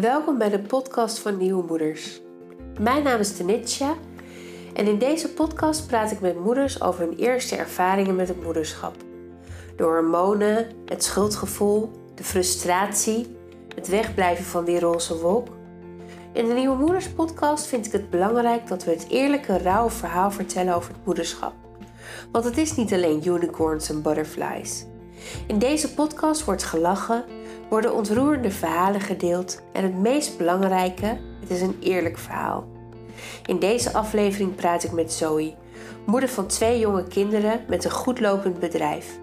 Welkom bij de podcast van Nieuwe Moeders. Mijn naam is Tenitsja en in deze podcast praat ik met moeders over hun eerste ervaringen met het moederschap. De hormonen, het schuldgevoel, de frustratie, het wegblijven van die roze wolk. In de Nieuwe Moeders podcast vind ik het belangrijk dat we het eerlijke, rauwe verhaal vertellen over het moederschap. Want het is niet alleen unicorns en butterflies. In deze podcast wordt gelachen, worden ontroerende verhalen gedeeld en het meest belangrijke, het is een eerlijk verhaal. In deze aflevering praat ik met Zoe, moeder van twee jonge kinderen met een goedlopend bedrijf.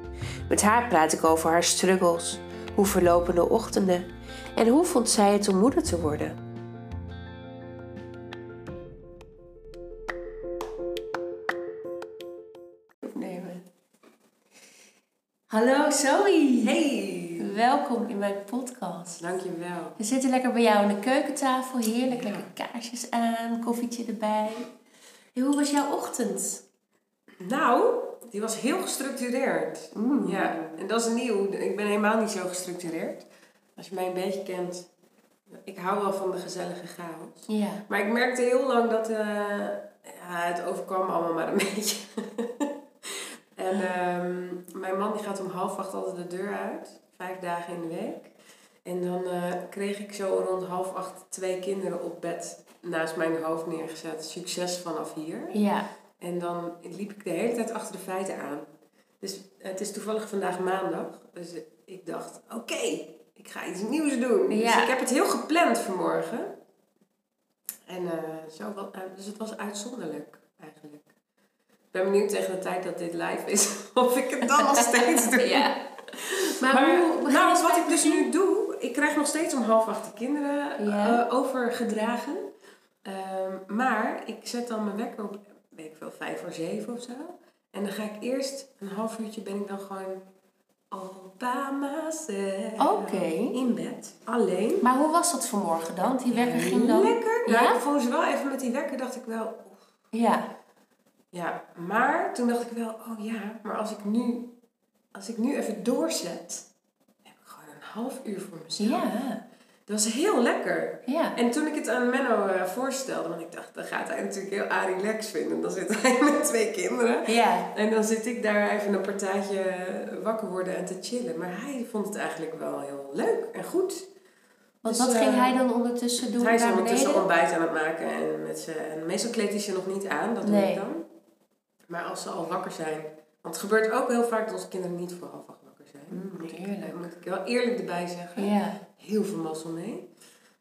Met haar praat ik over haar struggles, hoe verlopen de ochtenden en hoe vond zij het om moeder te worden. Hallo Zoe. Hey, Welkom in mijn podcast. dankjewel. We zitten lekker bij jou aan de keukentafel. Heerlijk, lekker kaarsjes aan, koffietje erbij. Hoe was jouw ochtend? Nou, die was heel gestructureerd. Mm. Ja, en dat is nieuw. Ik ben helemaal niet zo gestructureerd. Als je mij een beetje kent, ik hou wel van de gezellige chaos. Ja. Maar ik merkte heel lang dat eh, ja, het overkwam allemaal maar een beetje. en ehm, mijn man die gaat om half acht altijd de deur uit, vijf dagen in de week. En dan eh, kreeg ik zo rond half acht twee kinderen op bed naast mijn hoofd neergezet. Succes vanaf hier. Ja. En dan liep ik de hele tijd achter de feiten aan. Dus het is toevallig vandaag maandag. Dus ik dacht, oké, ik ga iets nieuws doen. Dus ik heb het heel gepland vanmorgen. En eh, zo wat, eh, dus het was uitzonderlijk eigenlijk. Ik ben benieuwd tegen de tijd dat dit live is, of ik het dan nog steeds doe. ja. Maar, Maar, hoe nou, wat ik dus nu doe, ik krijg nog steeds om half acht de kinderen Ja. eh, overgedragen. Ehm, maar ik zet dan mijn wekker op, weet ik veel, vijf voor zeven of zo. En dan ga ik eerst, een half uurtje ben ik dan gewoon myself. Oké. In bed, alleen. Maar hoe was dat vanmorgen dan? Die wekker ging dan? Lekker. Nou, Ja? ik vond ze wel even met die wekker, dacht ik wel, Ja. ja, maar toen dacht ik wel, oh ja, maar als ik nu, als ik nu even doorzet, heb ik gewoon een half uur voor mezelf. Ja. Dat was heel lekker. Ja. En toen ik het aan Menno eh, voorstelde, want ik dacht, dan gaat hij natuurlijk heel arilex vinden. Dan zit hij met twee kinderen. Ja. En dan zit ik daar even een partijtje wakker worden en te chillen. Maar hij vond het eigenlijk wel heel leuk en goed. Want Dus, wat eh, ging hij dan ondertussen doen hij is ondertussen ontbijt aan het maken. En, met ze, en meestal kleedt hij ze nog niet aan, dat doe Nee. ik dan. Maar als ze al wakker zijn. Want het gebeurt ook heel vaak dat onze kinderen niet voor half acht wakker zijn. Mm, moet, ik, heerlijk. moet ik wel eerlijk erbij zeggen. Ja. Heel veel mazzel mee.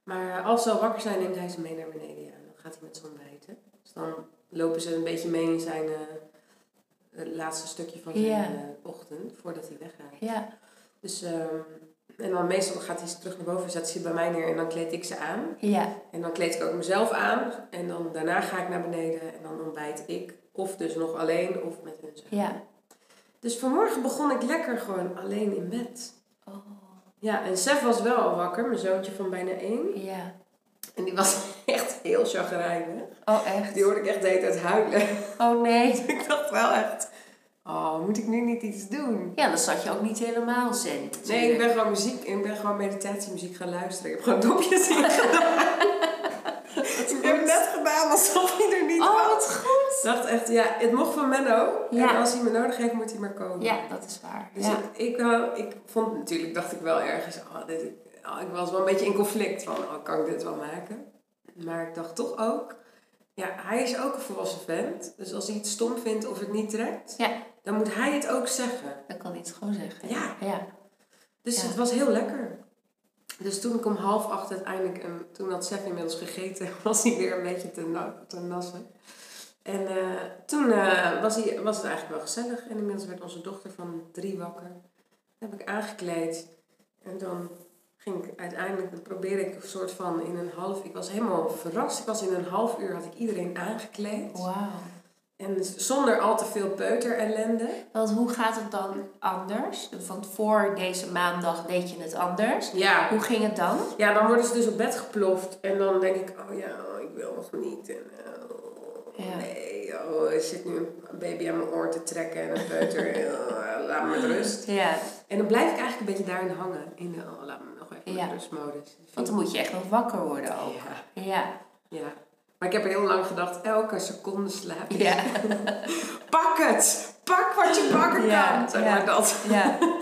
Maar als ze al wakker zijn, neemt hij ze mee naar beneden. Ja. Dan gaat hij met ze ontbijten. Dus dan lopen ze een beetje mee in zijn eh, laatste stukje van zijn eh, ochtend, voordat hij weggaat. Ja. Dus, ehm, en dan meestal gaat hij ze terug naar boven, zet ze bij mij neer en dan kleed ik ze aan. Ja. En dan kleed ik ook mezelf aan. En dan daarna ga ik naar beneden en dan ontbijt ik. Of dus nog alleen of met hun. samen. Ja. Dus vanmorgen begon ik lekker gewoon alleen in bed. Oh. Ja, en Sef was wel al wakker, mijn zoontje van bijna één. Ja. En die was echt heel chagrijnig. Oh, echt? Die hoorde ik echt de hele tijd huilen. Oh, nee. ik dacht wel echt, oh, moet ik nu niet iets doen? Ja, dan zat je ook niet helemaal zen. Nee, ik ben gewoon muziek, ik ben gewoon meditatiemuziek gaan luisteren. Ik heb gewoon dopjes in gedaan. ik heb net gedaan alsof hij er niet Oh, was. wat goed. Ik dacht echt, ja, het mocht van Menno. Ja. En als hij me nodig heeft, moet hij maar komen. Ja, dat is waar. Dus Ja. ik, ik, eh, ik vond natuurlijk, dacht ik wel ergens, oh, dit, oh, ik was wel een beetje in conflict van, oh, kan ik dit wel maken? Maar ik dacht toch ook, ja, hij is ook een volwassen vent. Dus als hij iets stom vindt of het niet trekt, Ja. dan moet hij het ook zeggen. Dat kan niet gewoon zeggen. Ja. Ja. Dus het was heel lekker. Dus toen ik om half acht uiteindelijk, en toen had Sef inmiddels gegeten, was hij weer een beetje te, na- te nassen. En eh, toen eh, was, hij, was het eigenlijk wel gezellig. En inmiddels werd onze dochter van drie wakker. Dat heb ik aangekleed. En dan ging ik uiteindelijk, probeerde ik een soort van in een half... Ik was helemaal verrast. Ik was in een half uur, had ik iedereen aangekleed. Wauw. En zonder al te veel peuter-ellende. Want hoe gaat het dan anders? Want voor deze maandag deed je het anders. Ja, Hoe ging het dan? Ja, dan worden ze dus op bed geploft. En dan denk ik, oh ja, ik wil nog niet. En, oh, Ja. Nee, oh, er zit nu een baby aan mijn oor te trekken en een peuter. oh, laat me met rust. Ja. En dan blijf ik eigenlijk een beetje daarin hangen. In de, oh, laat me nog voor Ja. de rustmodus. Want dan moet je echt nog wakker worden ook. Ja, Ja. ja. Maar ik heb heel lang gedacht, elke seconde slaap ik. Ja. Pak het! Pak wat je pakken kan! Zeg ja. maar dat. Ja.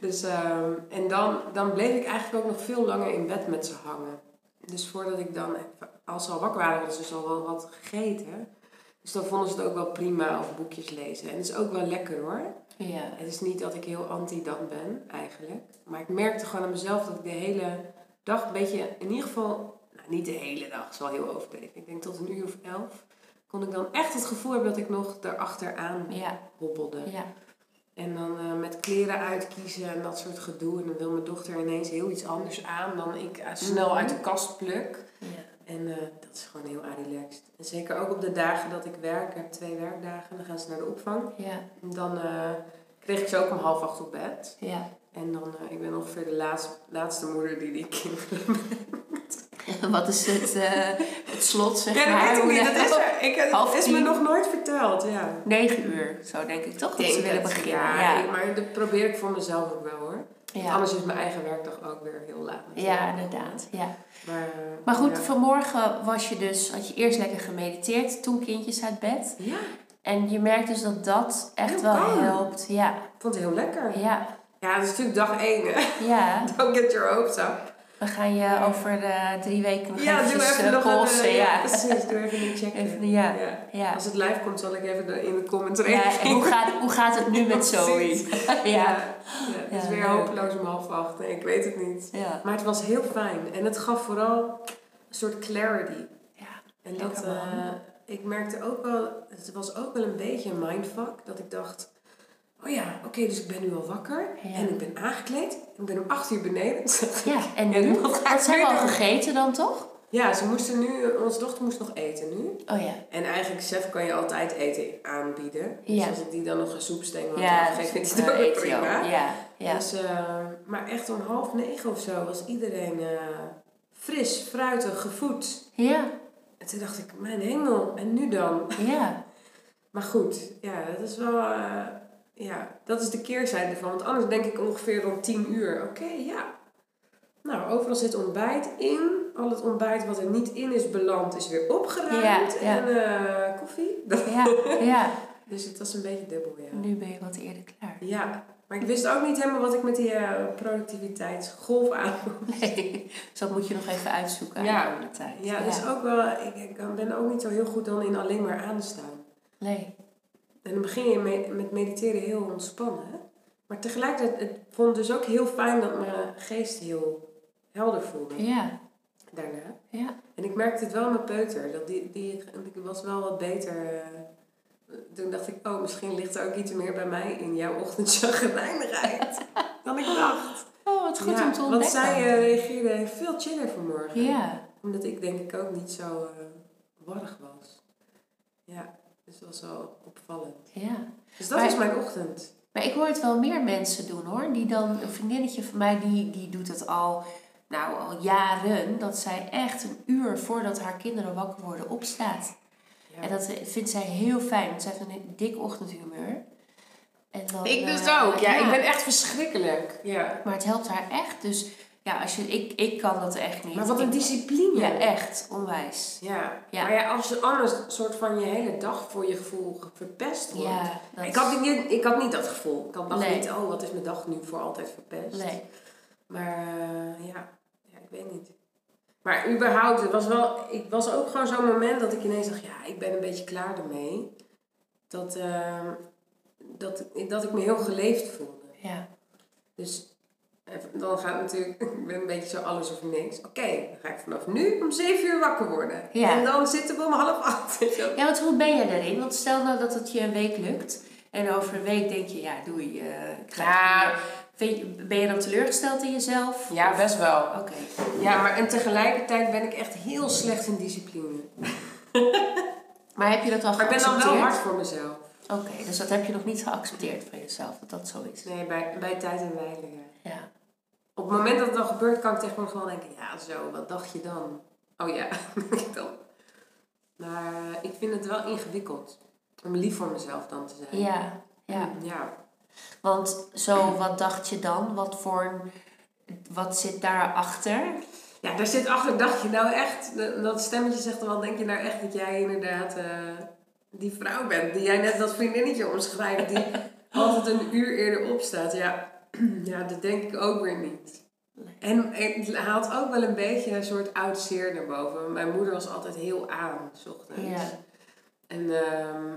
Dus, ehm, en dan, dan bleef ik eigenlijk ook nog veel langer in bed met ze hangen. Dus voordat ik dan, even- als ze al wakker waren, hadden ze dus al wel wat gegeten. Dus dan vonden ze het ook wel prima of boekjes lezen. En het is ook wel lekker hoor. Ja. Het is niet dat ik heel anti dat ben, eigenlijk. Maar ik merkte gewoon aan mezelf dat ik de hele dag een beetje, in ieder geval, nou niet de hele dag, is wel heel overdreven. Ik denk tot een uur of elf, kon ik dan echt het gevoel hebben dat ik nog erachteraan Ja. hobbelde. Ja. En dan eh, met kleren uitkiezen en dat soort gedoe. En dan wil mijn dochter ineens heel iets anders aan dan ik eh, snel Mhm. uit de kast pluk. Ja. En eh, dat is gewoon heel relaxed. En zeker ook op de dagen dat ik werk, ik heb twee werkdagen, dan gaan ze naar de opvang. Ja. En dan eh, kreeg ik ze ook om half acht op bed. Ja. En dan, eh, ik ben ongeveer de laatste, laatste moeder die die kinderen... Wat is het, het slot, zeg Ja, maar? laat- Dat is, er. ik, is me nog nooit verteld, ja. Negen uur, zo denk ik toch? Dat ze willen beginnen. Ja, Ja. maar dat probeer ik voor mezelf ook wel hoor. Ja. Anders is mijn eigen werkdag ook weer heel laat. Ja, inderdaad. Ja. Maar, eh, Maar goed, ja. vanmorgen was je dus, had je eerst lekker gemediteerd, toen kindjes uit bed. Ja, En je merkt dus dat dat echt Heel wel helpt. Ja, ik vond het heel lekker. ja, Ja, dat is natuurlijk dag één. hè. ja. Don't get your hopes up. We gaan je over eh, drie weken nog Ja, doe eventjes even eh, nog polsen. een... ja. precies. Doe even een check. Even, ja. Ja. Als het live komt, zal ik even de- in de comments reageren. en hoe gaat, hoe gaat het nu met Zoe? Ja. Het is weer hopeloos om half acht. Nee, ik weet het niet. Maar het was heel fijn. En het gaf vooral een soort clarity. Ja. En dat, eh, ik merkte ook wel, het was ook wel een beetje een mindfuck. Dat ik dacht, oh ja, oké, dus ik ben nu al wakker. Ja. En ik ben aangekleed. Ik ben om acht uur beneden. Ja, en nu? nu? Wat al gegeten dan toch? ja, ze moesten nu, onze dochter moest nog eten nu. Oh ja. En eigenlijk, Sef kan je altijd eten aanbieden. Dus Ja. als ik die dan nog een soepsteen had Ja, afgegeven, vind ik het ook prima. Ja, ja. Dus, eh, maar echt om half negen of zo was iedereen eh, fris, fruitig, gevoed. Ja, En toen dacht ik, mijn hemel, en nu dan? ja. Maar goed, ja, dat is wel, eh, ja, dat is de keerzijde ervan. Want anders denk ik ongeveer rond tien uur, oké, ja. Nou, overal zit ontbijt in. Al het ontbijt wat er niet in is beland, is weer opgeruimd. Ja, ja. En eh, koffie. Ja, ja. Dus het was een beetje dubbel, ja. Nu ben je wat eerder klaar. Ja, maar ik wist ook niet helemaal wat ik met die eh, productiviteitsgolf aan Nee, dus dat moet je nog even uitzoeken aan Ja. de komende tijd. Ja, dus ook wel, ik, ik ben ook niet zo heel goed dan in alleen maar aanstaan. Nee. En dan begin je me- met mediteren heel ontspannen. Maar tegelijkertijd, het vond ik dus ook heel fijn dat mijn geest heel helder voelde Ja, daarna. ja. En ik merkte het wel met Peuter, dat die, die, die was wel wat beter. eh, toen dacht ik, oh, misschien ligt er ook iets meer bij mij in jouw ochtendchagrijnigheid dan ik dacht. Oh, wat goed Ja, om te Want ontdekken. zij eh, reageerde veel chiller vanmorgen. Ja, Omdat ik denk ik ook niet zo eh warrig was. Ja, dat was wel opvallend. ja. Dus dat Maar- was mijn ochtend. Maar ik hoor het wel meer mensen doen hoor. Die dan, een vriendinnetje van mij, die, die doet het al, nou, al jaren. Dat zij echt een uur voordat haar kinderen wakker worden opstaat. Ja. En dat vindt zij heel fijn. Want zij heeft een dik ochtendhumeur. En dan, ik dus eh, ook. Ja, ik ben echt verschrikkelijk. Ja. Maar het helpt haar echt. Dus ja, als je, ik, ik kan dat echt niet. Maar wat een discipline. Ja, echt. Onwijs. Ja. Ja. Maar ja, als je anders een soort van je hele dag voor je gevoel verpest wordt. Ja, dat Ik, had niet, ik had niet dat gevoel. Ik had dacht Nee. niet, oh, wat is mijn dag nu voor altijd verpest. Nee. Maar eh, ja. ja, ik weet niet. Maar überhaupt, het was wel, ik was ook gewoon zo'n moment dat ik ineens dacht, ja, ik ben een beetje klaar ermee. Dat, eh, dat, dat ik me heel geleefd voelde. Ja. Dus dan gaat het natuurlijk, ik ben een beetje zo alles of niks. Oké, dan ga ik vanaf nu om zeven uur wakker worden. Ja. En dan zitten we om half acht. Ja, want hoe ben je daarin? Want stel nou dat het je een week lukt. En over een week denk je, ja, doei. eh ik ga Ja. je, ben je dan teleurgesteld in jezelf? Ja, best wel. Oké. Ja, maar en tegelijkertijd ben ik echt heel slecht in discipline. Maar heb je dat al Maar ik ben dan geaccepteerd? wel hard voor mezelf. Oké, dus dat heb je nog niet geaccepteerd van jezelf, dat dat zo is. Nee, bij, bij tijd en wijle, ja. Ja. Op het moment dat het dan gebeurt, kan ik tegenwoordig gewoon denken, ja zo, wat dacht je dan? Oh ja, dan. Maar ik vind het wel ingewikkeld. Om lief voor mezelf dan te zijn. Ja, ja. Ja. Want zo, wat dacht je dan? Wat voor wat zit daarachter? Ja, daar zit achter, dacht je nou echt, dat stemmetje zegt dan wel, denk je nou echt dat jij inderdaad eh, die vrouw bent, die jij net dat vriendinnetje omschrijft, die altijd een uur eerder opstaat. Ja, ja, dat denk ik ook weer niet. En het haalt ook wel een beetje een soort oud zeer naar boven. Mijn moeder was altijd heel aan, s ochtends. Ja. En, ehm,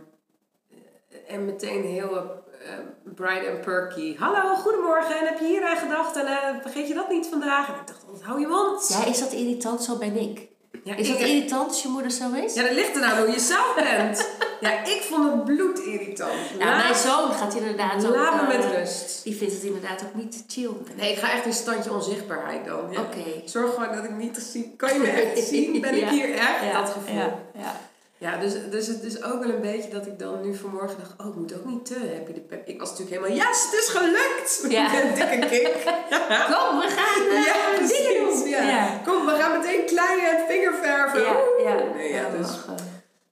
en meteen heel uh, bright and perky. Hallo, goedemorgen. En heb je hier aan gedacht? En uh, vergeet je dat niet vandaag? En ik dacht altijd, hou je mond. Ja, is dat irritant? Zo ben ik. Ja, Is ik- dat irritant als je moeder zo is? Ja, dat ligt er nou hoe je zelf bent. ja, ik vond het bloedirritant. Ja, Laat- mijn zoon gaat inderdaad ook... Laat me eh, met rust. Die vindt het inderdaad ook niet chill. Nee, ik ga echt in standje onzichtbaarheid dan. Ja. Oké. Zorg gewoon dat ik niet te zien. Kan je me echt zien? Ben ik hier echt? Ja, Dat gevoel. Ja, ja. Dus, dus het is ook wel een beetje dat ik dan nu vanmorgen dacht, oh, ik moet ook niet te happy de pep. Ik was natuurlijk helemaal, yes, het is gelukt! Ja. Met een dikke kick. Kom, we gaan eh, ja, precies. doen. Ja. Ja. Kom, we gaan meteen kleine vingerverven. Ja, ja. Nee, ja, dus,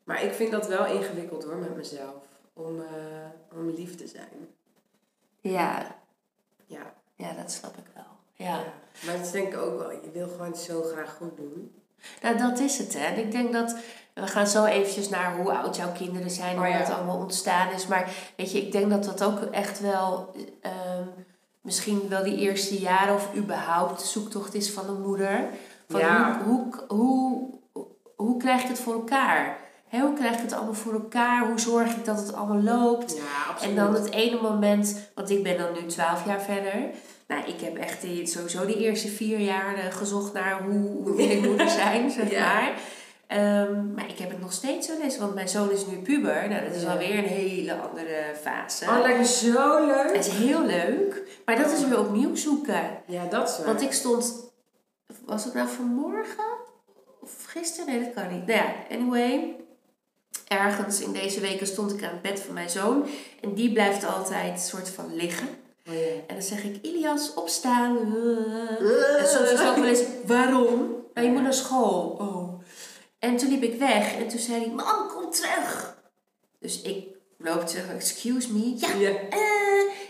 maar ik vind dat wel ingewikkeld hoor, met mezelf. Om, eh, om lief te zijn. ja, Ja. ja, dat snap ik wel. ja. Ja. Maar dat denk ik ook wel. Je wil gewoon zo graag goed doen. Nou, dat is het, hè. En ik denk dat... We gaan zo eventjes naar hoe oud jouw kinderen zijn en Oh, hoe het allemaal ontstaan is. Maar weet je, ik denk dat dat ook echt wel... ehm, misschien wel die eerste jaren of überhaupt de zoektocht is van een moeder. Van Ja. hoe, hoe, hoe, hoe krijg ik het voor elkaar? Hoe krijg ik het allemaal voor elkaar? Hoe zorg ik dat het allemaal loopt? Ja. En dan het ene moment, want ik ben dan nu 12 jaar verder. Nou, ik heb echt die, sowieso die eerste vier jaar gezocht naar hoe, hoe wil ik moeder zijn, zeg Ja. maar. Ehm, maar ik heb het nog steeds zo les, want mijn zoon is nu puber. Nou, dat is alweer een hele andere fase. Oh, lijkt me zo leuk. Het is heel leuk, maar dat is weer opnieuw zoeken. Ja, dat is waar. Want ik stond, was het nou vanmorgen? Of gisteren? Nee, dat kan niet. Nou ja, anyway. Ergens in deze weken stond ik aan het bed van mijn zoon. En die blijft altijd soort van liggen. Oh. En dan zeg ik, Ilias, opstaan. En soms is het ook wel eens, waarom? Nou, je moet naar school. Oh. En toen liep ik weg. En toen zei hij, mam, kom terug. Dus ik loop terug, excuse me. Ja, Ja. eh.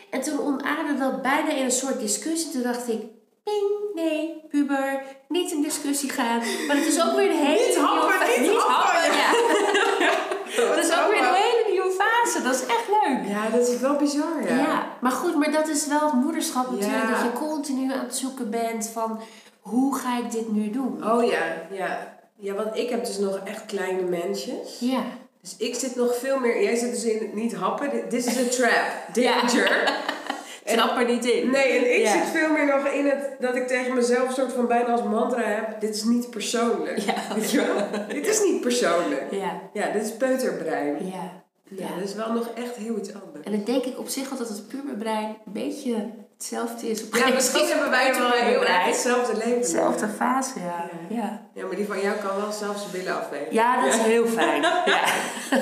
En toen onaarde dat bijna in een soort discussie. Toen dacht ik, ping, nee, puber, niet in discussie gaan. Maar het is ook weer een hele Niet happen, nieuwe niet fa- happen, ja. Maar het is ook weer een hele nieuwe fase. Dat is echt leuk. Ja, dat is wel bizar, ja. Ja. maar goed, maar dat is wel het moederschap natuurlijk. Dat je continu aan het zoeken bent van hoe ga ik dit nu doen? Oh ja, ja. Ja, want ik heb dus nog echt kleine mensjes. Ja. Dus ik zit nog veel meer... Jij zit dus in het niet happen. Dit- This is a trap. Danger. Snap er niet in. Nee, en ik Ja. zit veel meer nog in het... Dat ik tegen mezelf een soort van bijna als mantra heb. Dit is niet persoonlijk. Ja. Weet je wel? dit is niet persoonlijk. Ja. Ja, dit is peuterbrein. Ja. Ja, Ja. dat is wel nog echt heel iets anders. En dan denk ik op zich altijd dat het puberbrein een beetje hetzelfde is. Op Ja, misschien hebben wij wel heel erg hetzelfde leven. Hetzelfde fase, ja. Ja. Ja, Ja, maar die van jou kan wel zelfs zijn billen afwegen. ja dat is heel fijn. Ja.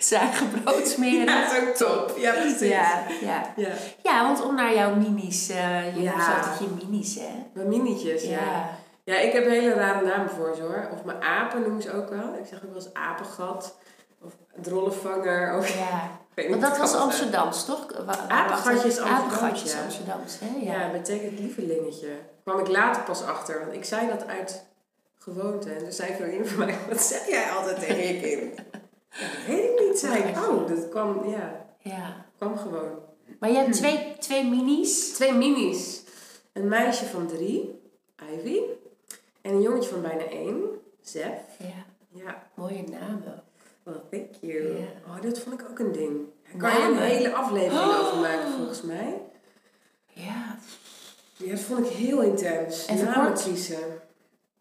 Zuigen brood smeren. Ja, dat is ook top. Ja, precies. Ja, ja. ja. ja, want om naar jouw minis, eh je Ja. noemt altijd je minis, hè? Mijn minietjes, ja. Ja. Ja, ik heb hele rare namen voor ze hoor. Of mijn apen noemen ze ook wel. Ik zeg ook wel eens apengat. Of drollenvanger. Of, Ja. Want dat was Amsterdams, toch? Apengatje is Amsterdams, is. Amsterdams, hè? Ja, Ja. betekent lievelingetje. kwam ik later pas achter. Want ik zei dat uit gewoonte. En toen zei vriendin van mij, wat zeg jij altijd tegen je kind? Weet ik niet, zei ik. Oh, dat kwam, ja, ja. kwam gewoon. Maar je hebt twee, twee minis. Twee minis. Een meisje van drie, Ivy. En een jongetje van bijna één, Zef. Ja, Ja, mooie namen. Well, thank you. Oh, dat vond ik ook een ding. Daar kan je een hele aflevering Oh. over maken, volgens mij. Ja. Ja, dat vond ik heel intens. Even Namen kort. kiezen.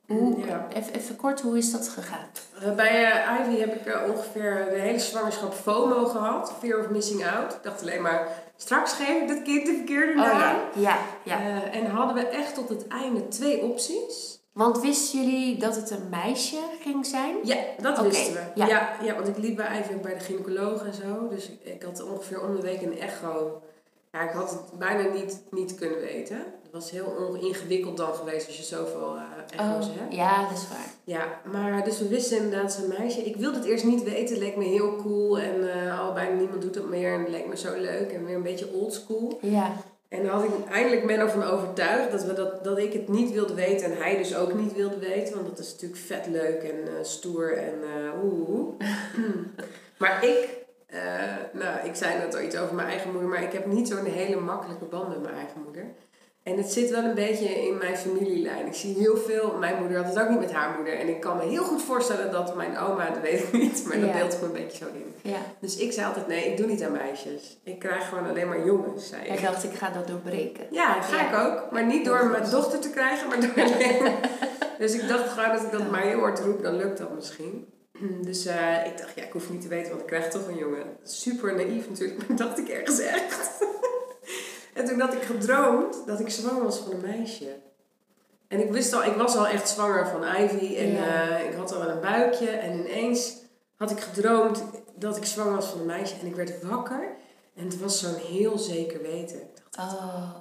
Hoe, Ja. even, even kort, hoe is dat gegaan? Bij eh, Ivy heb ik eh, ongeveer de hele zwangerschap FOMO gehad. Fear of missing out. Ik dacht alleen maar, straks geef ik dat kind de verkeerde Oh naam. ja, ja, ja. Eh, en hadden we echt tot het einde twee opties. Want wisten jullie dat het een meisje ging zijn? Ja, dat wisten we. ja. Ja. Ja, want ik liep bij ook bij de gynaecoloog en zo. Dus ik, ik had ongeveer om de week een echo. Ja, ik had het bijna niet, niet kunnen weten. Het was heel ongewikkeld dan geweest als je zoveel eh echo's hebt. Oh, ja, dat is waar. Ja, maar dus we wisten inderdaad zijn meisje. Ik wilde het eerst niet weten, het leek me heel cool. En eh al bijna niemand doet het meer en het leek me zo leuk. En weer een beetje oldschool. Ja, En dan had ik eindelijk Menno van overtuigd dat, we dat, dat ik het niet wilde weten en hij dus ook niet wilde weten. Want dat is natuurlijk vet leuk en eh, stoer en uh, oeh. maar ik, uh, nou ik zei net al iets over mijn eigen moeder, maar ik heb niet zo'n hele makkelijke band met mijn eigen moeder. En het zit wel een beetje in mijn familielijn. Ik zie heel veel, mijn moeder had het ook niet met haar moeder. En ik kan me heel goed voorstellen dat mijn oma, dat weet ik niet, maar dat beeld me een beetje zo in. Ja. Dus ik zei altijd, nee, ik doe niet aan meisjes. Ik krijg gewoon alleen maar jongens, zei ik. dacht, ik ga dat doorbreken. Ja, ga ik ook. Maar niet door mijn dochter te krijgen, maar door alleen Dus ik dacht gewoon, dat ik dat maar heel hard roep, dan lukt dat misschien. Dus uh, ik dacht, ja, ik hoef niet te weten, want ik krijg toch een jongen. Super naïef natuurlijk, maar dacht ik ergens echt. En toen had ik gedroomd dat ik zwanger was van een meisje. En ik wist al, ik was al echt zwanger van Ivy. En uh, ik had al wel een buikje. En ineens had ik gedroomd dat ik zwanger was van een meisje. En ik werd wakker. En het was zo'n heel zeker weten. Ik dacht, oh.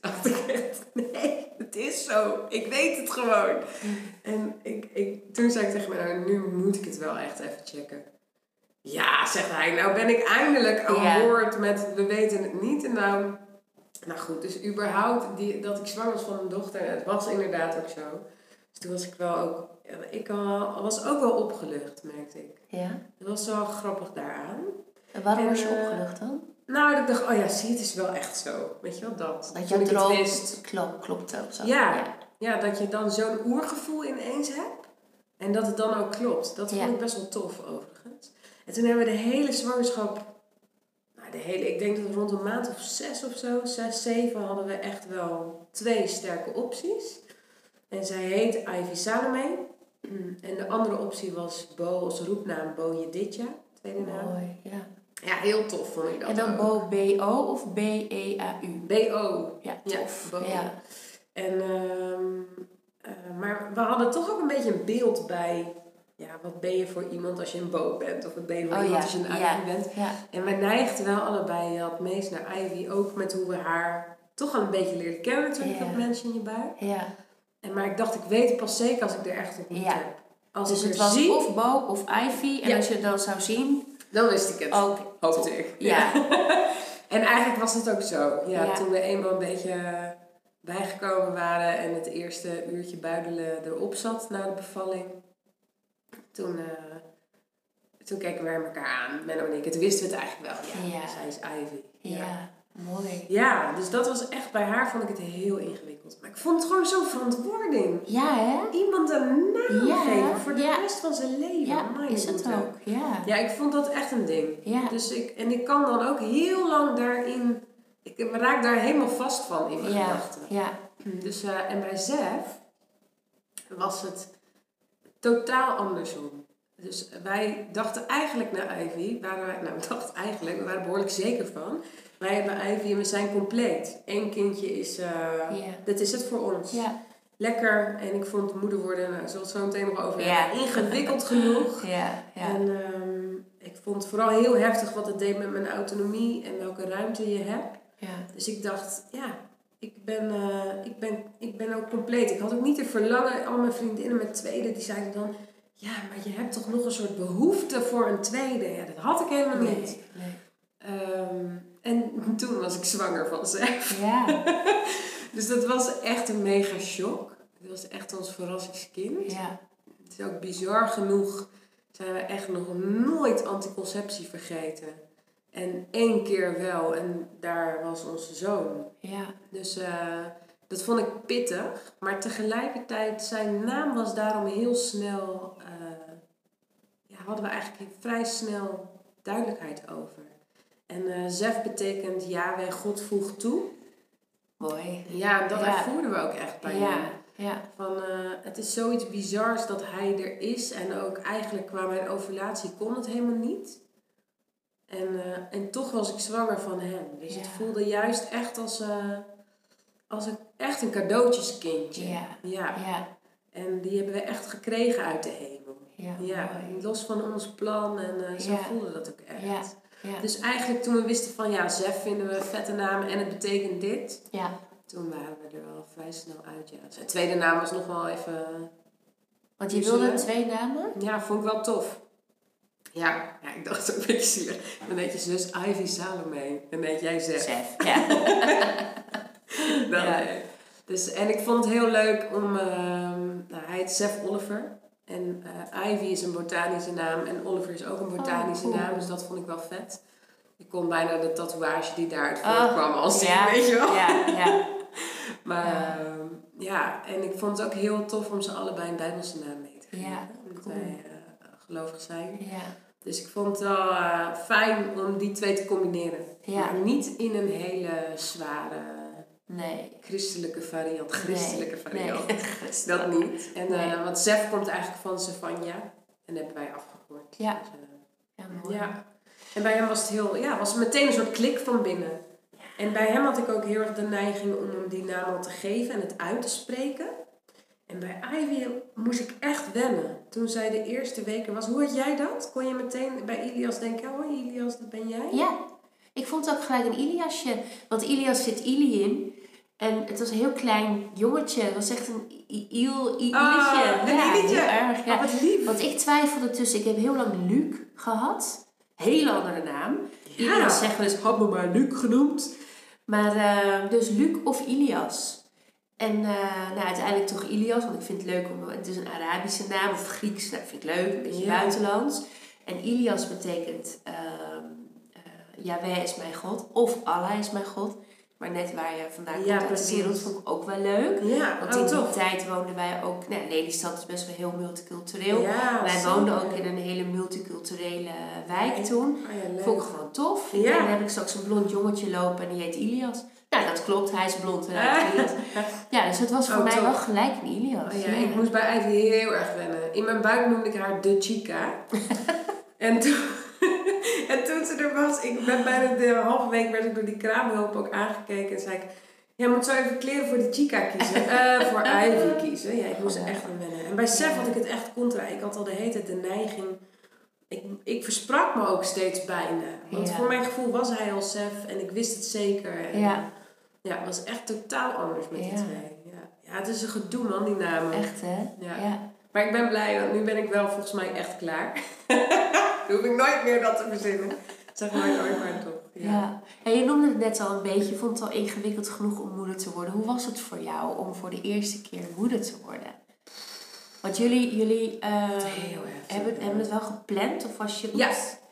dacht ik echt, nee, het is zo. Ik weet het gewoon. En ik, ik, toen zei ik tegen mij, nou, nu moet ik het wel echt even checken. Ja, zegt hij, nou ben ik eindelijk aan boord met we weten het niet. En nou nou goed, dus überhaupt die, dat ik zwanger was van een dochter, het was inderdaad ook zo. Dus toen was ik wel ook, ik was ook wel opgelucht, merkte ik. Ja? Dat was wel grappig daaraan. En waarom was je eh, opgelucht dan? Nou, ik dacht, oh ja, zie, het is wel echt zo. Weet je wel, dat. Dat je droom wist. Klop, klopt ook zo. Ja, ja. ja dat je dan zo'n oergevoel ineens hebt. En dat het dan ook klopt. Dat vond ik best wel tof, overigens. En toen hebben we de hele zwangerschap de hele, ik denk dat rond een maand of zes of zo, zes, zeven, hadden we echt wel twee sterke opties. En zij heet Ivy Salome. En de andere optie was Bo als roepnaam Bo Jeditja, tweede naam. Mooi, ja. Ja, heel tof vond ik dat En dan Bo B-O of B-E-A-U? B-O. Ja, tof. Ja, ja. En, um, maar we hadden toch ook een beetje een beeld bij ja, wat ben je voor iemand als je een boot bent? Of wat ben je voor oh, iemand als je een Ivy ja. bent? Ja. En wij neigden wel allebei het meest naar Ivy. Ook met hoe we haar toch al een beetje leren kennen natuurlijk, dat mensen in je buik. Ja. En, maar ik dacht, ik weet het pas zeker als ik er echt op moet heb. Als dus ik het was zie, of Bo of Ivy. En als je het dan zou zien... Dan wist ik het. Ook, hoopte ik. Ja. en eigenlijk was het ook zo. Ja, Toen we eenmaal een beetje bijgekomen waren en het eerste uurtje buidelen erop zat na de bevalling toen, uh, toen keken we elkaar aan, Menno en ik. Het wisten we het eigenlijk wel. Ja, zij is Ivy. Ja. mooi. Ja, dus dat was echt, bij haar vond ik het heel ingewikkeld. Maar ik vond het gewoon zo'n verantwoording. Ja, hè? Iemand een naam geven voor de rest van zijn leven. Ja, is het ook. Ja. ja, ik vond dat echt een ding. Ja. Dus ik, en ik kan dan ook heel lang daarin... Ik raak daar helemaal vast van in mijn ja. gedachten. Ja. Dus, uh, en bij Zef was het totaal andersom. Dus wij dachten eigenlijk naar Ivy, waren wij, nou we dachten eigenlijk, we waren behoorlijk zeker van. Wij hebben Ivy en we zijn compleet. Eén kindje is, uh, dat is het voor ons. Ja. Lekker. En ik vond moeder worden, nou, zoals zo meteen nog over ja. ingewikkeld genoeg. En um, ik vond vooral heel heftig wat het deed met mijn autonomie en welke ruimte je hebt. Ja. Dus ik dacht, ja, ik ben, uh, ik, ben, ik ben ook compleet. Ik had ook niet te verlangen. Al mijn vriendinnen met tweede, die zeiden dan... Ja, maar je hebt toch nog een soort behoefte voor een tweede? Ja, dat had ik helemaal niet. Nee, um, en toen was ik zwanger van Zef. Ja. dus dat was echt een mega shock. Dat was echt ons verrassingskind. Ja. Het is ook bizar genoeg... zijn we echt nog nooit anticonceptie vergeten. En één keer wel, en daar was onze zoon. Ja. Dus uh, dat vond ik pittig. Maar tegelijkertijd, zijn naam was daarom heel snel... Uh, ja, hadden we eigenlijk vrij snel duidelijkheid over. En uh, Zef betekent Yahweh, God voegt toe. Mooi. Ja, dat ja. ervoerden we ook echt bij ja. hem. Ja. Van, het is zoiets bizars dat hij er is. En ook eigenlijk qua mijn ovulatie kon het helemaal niet. En, uh, en toch was ik zwanger van hem. Dus het voelde juist echt als, uh, als een, echt een cadeautjeskindje. Ja. ja. ja. En die hebben we echt gekregen uit de hemel. Ja, ja. Los van ons plan en uh, zo voelde dat ook echt. Ja. Dus eigenlijk toen we wisten van ja, Zef vinden we vette naam en het betekent dit. Ja. Toen waren we er wel vrij snel uit. Ja. Zijn tweede naam was nog wel even... Want je wilde twee namen? Ja, vond ik wel tof. Ja, ja, ik dacht ook een beetje zielig. Dan heet je zus Ivy Salome. En heet jij Zef. Zef, ja. Dan, Ja. eh, Dus, en ik vond het heel leuk om... ehm, nou, hij heet Seth Oliver. En eh, Ivy is een botanische naam. En Oliver is ook een botanische Oh, cool. naam. Dus dat vond ik wel vet. Ik kon bijna de tatoeage die daaruit Oh, voortkwam al zien, ja, weet je wel. Ja, ja. Maar Ja. ehm, ja, en ik vond het ook heel tof om ze allebei een Bijbelse naam mee te geven. Ja, cool. Gelovig zijn. ja. Dus ik vond het wel eh, fijn om die twee te combineren. Ja. Maar niet in een hele zware Nee. christelijke variant. Christelijke nee. variant. Nee. Dat niet. En, Nee. Want Zef komt eigenlijk van Savanja. En dat hebben wij afgekort. Ja. Dus, eh, Ja, mooi. ja. En bij hem was het heel, ja, was meteen een soort klik van binnen. En bij hem had ik ook heel erg de neiging om hem die naam al te geven en het uit te spreken. En bij Ivy moest ik echt wennen. Toen zij de eerste weken was. Hoe had jij dat? Kon je meteen bij Ilias denken, hoi Ilias, dat ben jij? Ja, ik vond het ook gelijk een Iliasje. Want Ilias zit Ili in. En het was een heel klein jongetje. Het was echt een I- Il, I, Ah, een ja, heel erg. Ja. Oh, wat lief. Want ik twijfelde tussen, ik heb heel lang Luc gehad. Hele andere naam. Ja. Ilias zeggen wel eens, had me maar Luc genoemd. Maar eh, dus Luc of Ilias. En eh, nou, uiteindelijk toch Ilias, want ik vind het leuk om, het is een Arabische naam of Grieks, nou, vind ik leuk, een beetje Ja. buitenlands. En Ilias betekent, eh Yahweh is mijn God, of Allah is mijn God. Maar net waar je vandaan komt Ja, uit de wereld vond ik ook wel leuk. Ja, Want oh, in die tof. tijd woonden wij ook, nou, Lelystad is best wel heel multicultureel. Ja, wij woonden ook in een hele multiculturele wijk toen. Oh. Vond ik gewoon tof. En dan heb ik straks een blond jongetje lopen en die heet Ilias. Nou, dat klopt. Hij is blond en hij heet Ilias. Ja, dus het was voor Oh, mij wel gelijk een Ilias. Oh ja, ik moest bij Ivy heel erg wennen. In mijn buik noemde ik haar de chica. en, toen, en toen ze er was, ik ben bijna de halve week werd ik door die kraamhulp ook aangekeken en zei ik, jij moet zo even kleren voor de chica kiezen. Eh, voor Ivy kiezen. Ja, ik moest er echt aan wennen. En bij Sef had ik het echt contra. Ik had al de hele tijd de neiging. Ik, ik versprak me ook steeds bijna. Want Ja. voor mijn gevoel was hij al Sef en ik wist het zeker. En, Ja, ja, het was echt totaal anders met die twee. Ja. ja, het is een gedoe man, die namen. echt hè? Ja. Maar ik ben blij, want nu ben ik wel volgens mij echt klaar. Dan hoef ik nooit meer dat te verzinnen. Zeg maar nooit, maar toch. Ja. Ja. En je noemde het net al een beetje. Je vond het al ingewikkeld genoeg om moeder te worden. Hoe was het voor jou om voor de eerste keer moeder te worden? Want jullie, jullie eh, hebben, hebben het wel gepland? Of was je... Ja.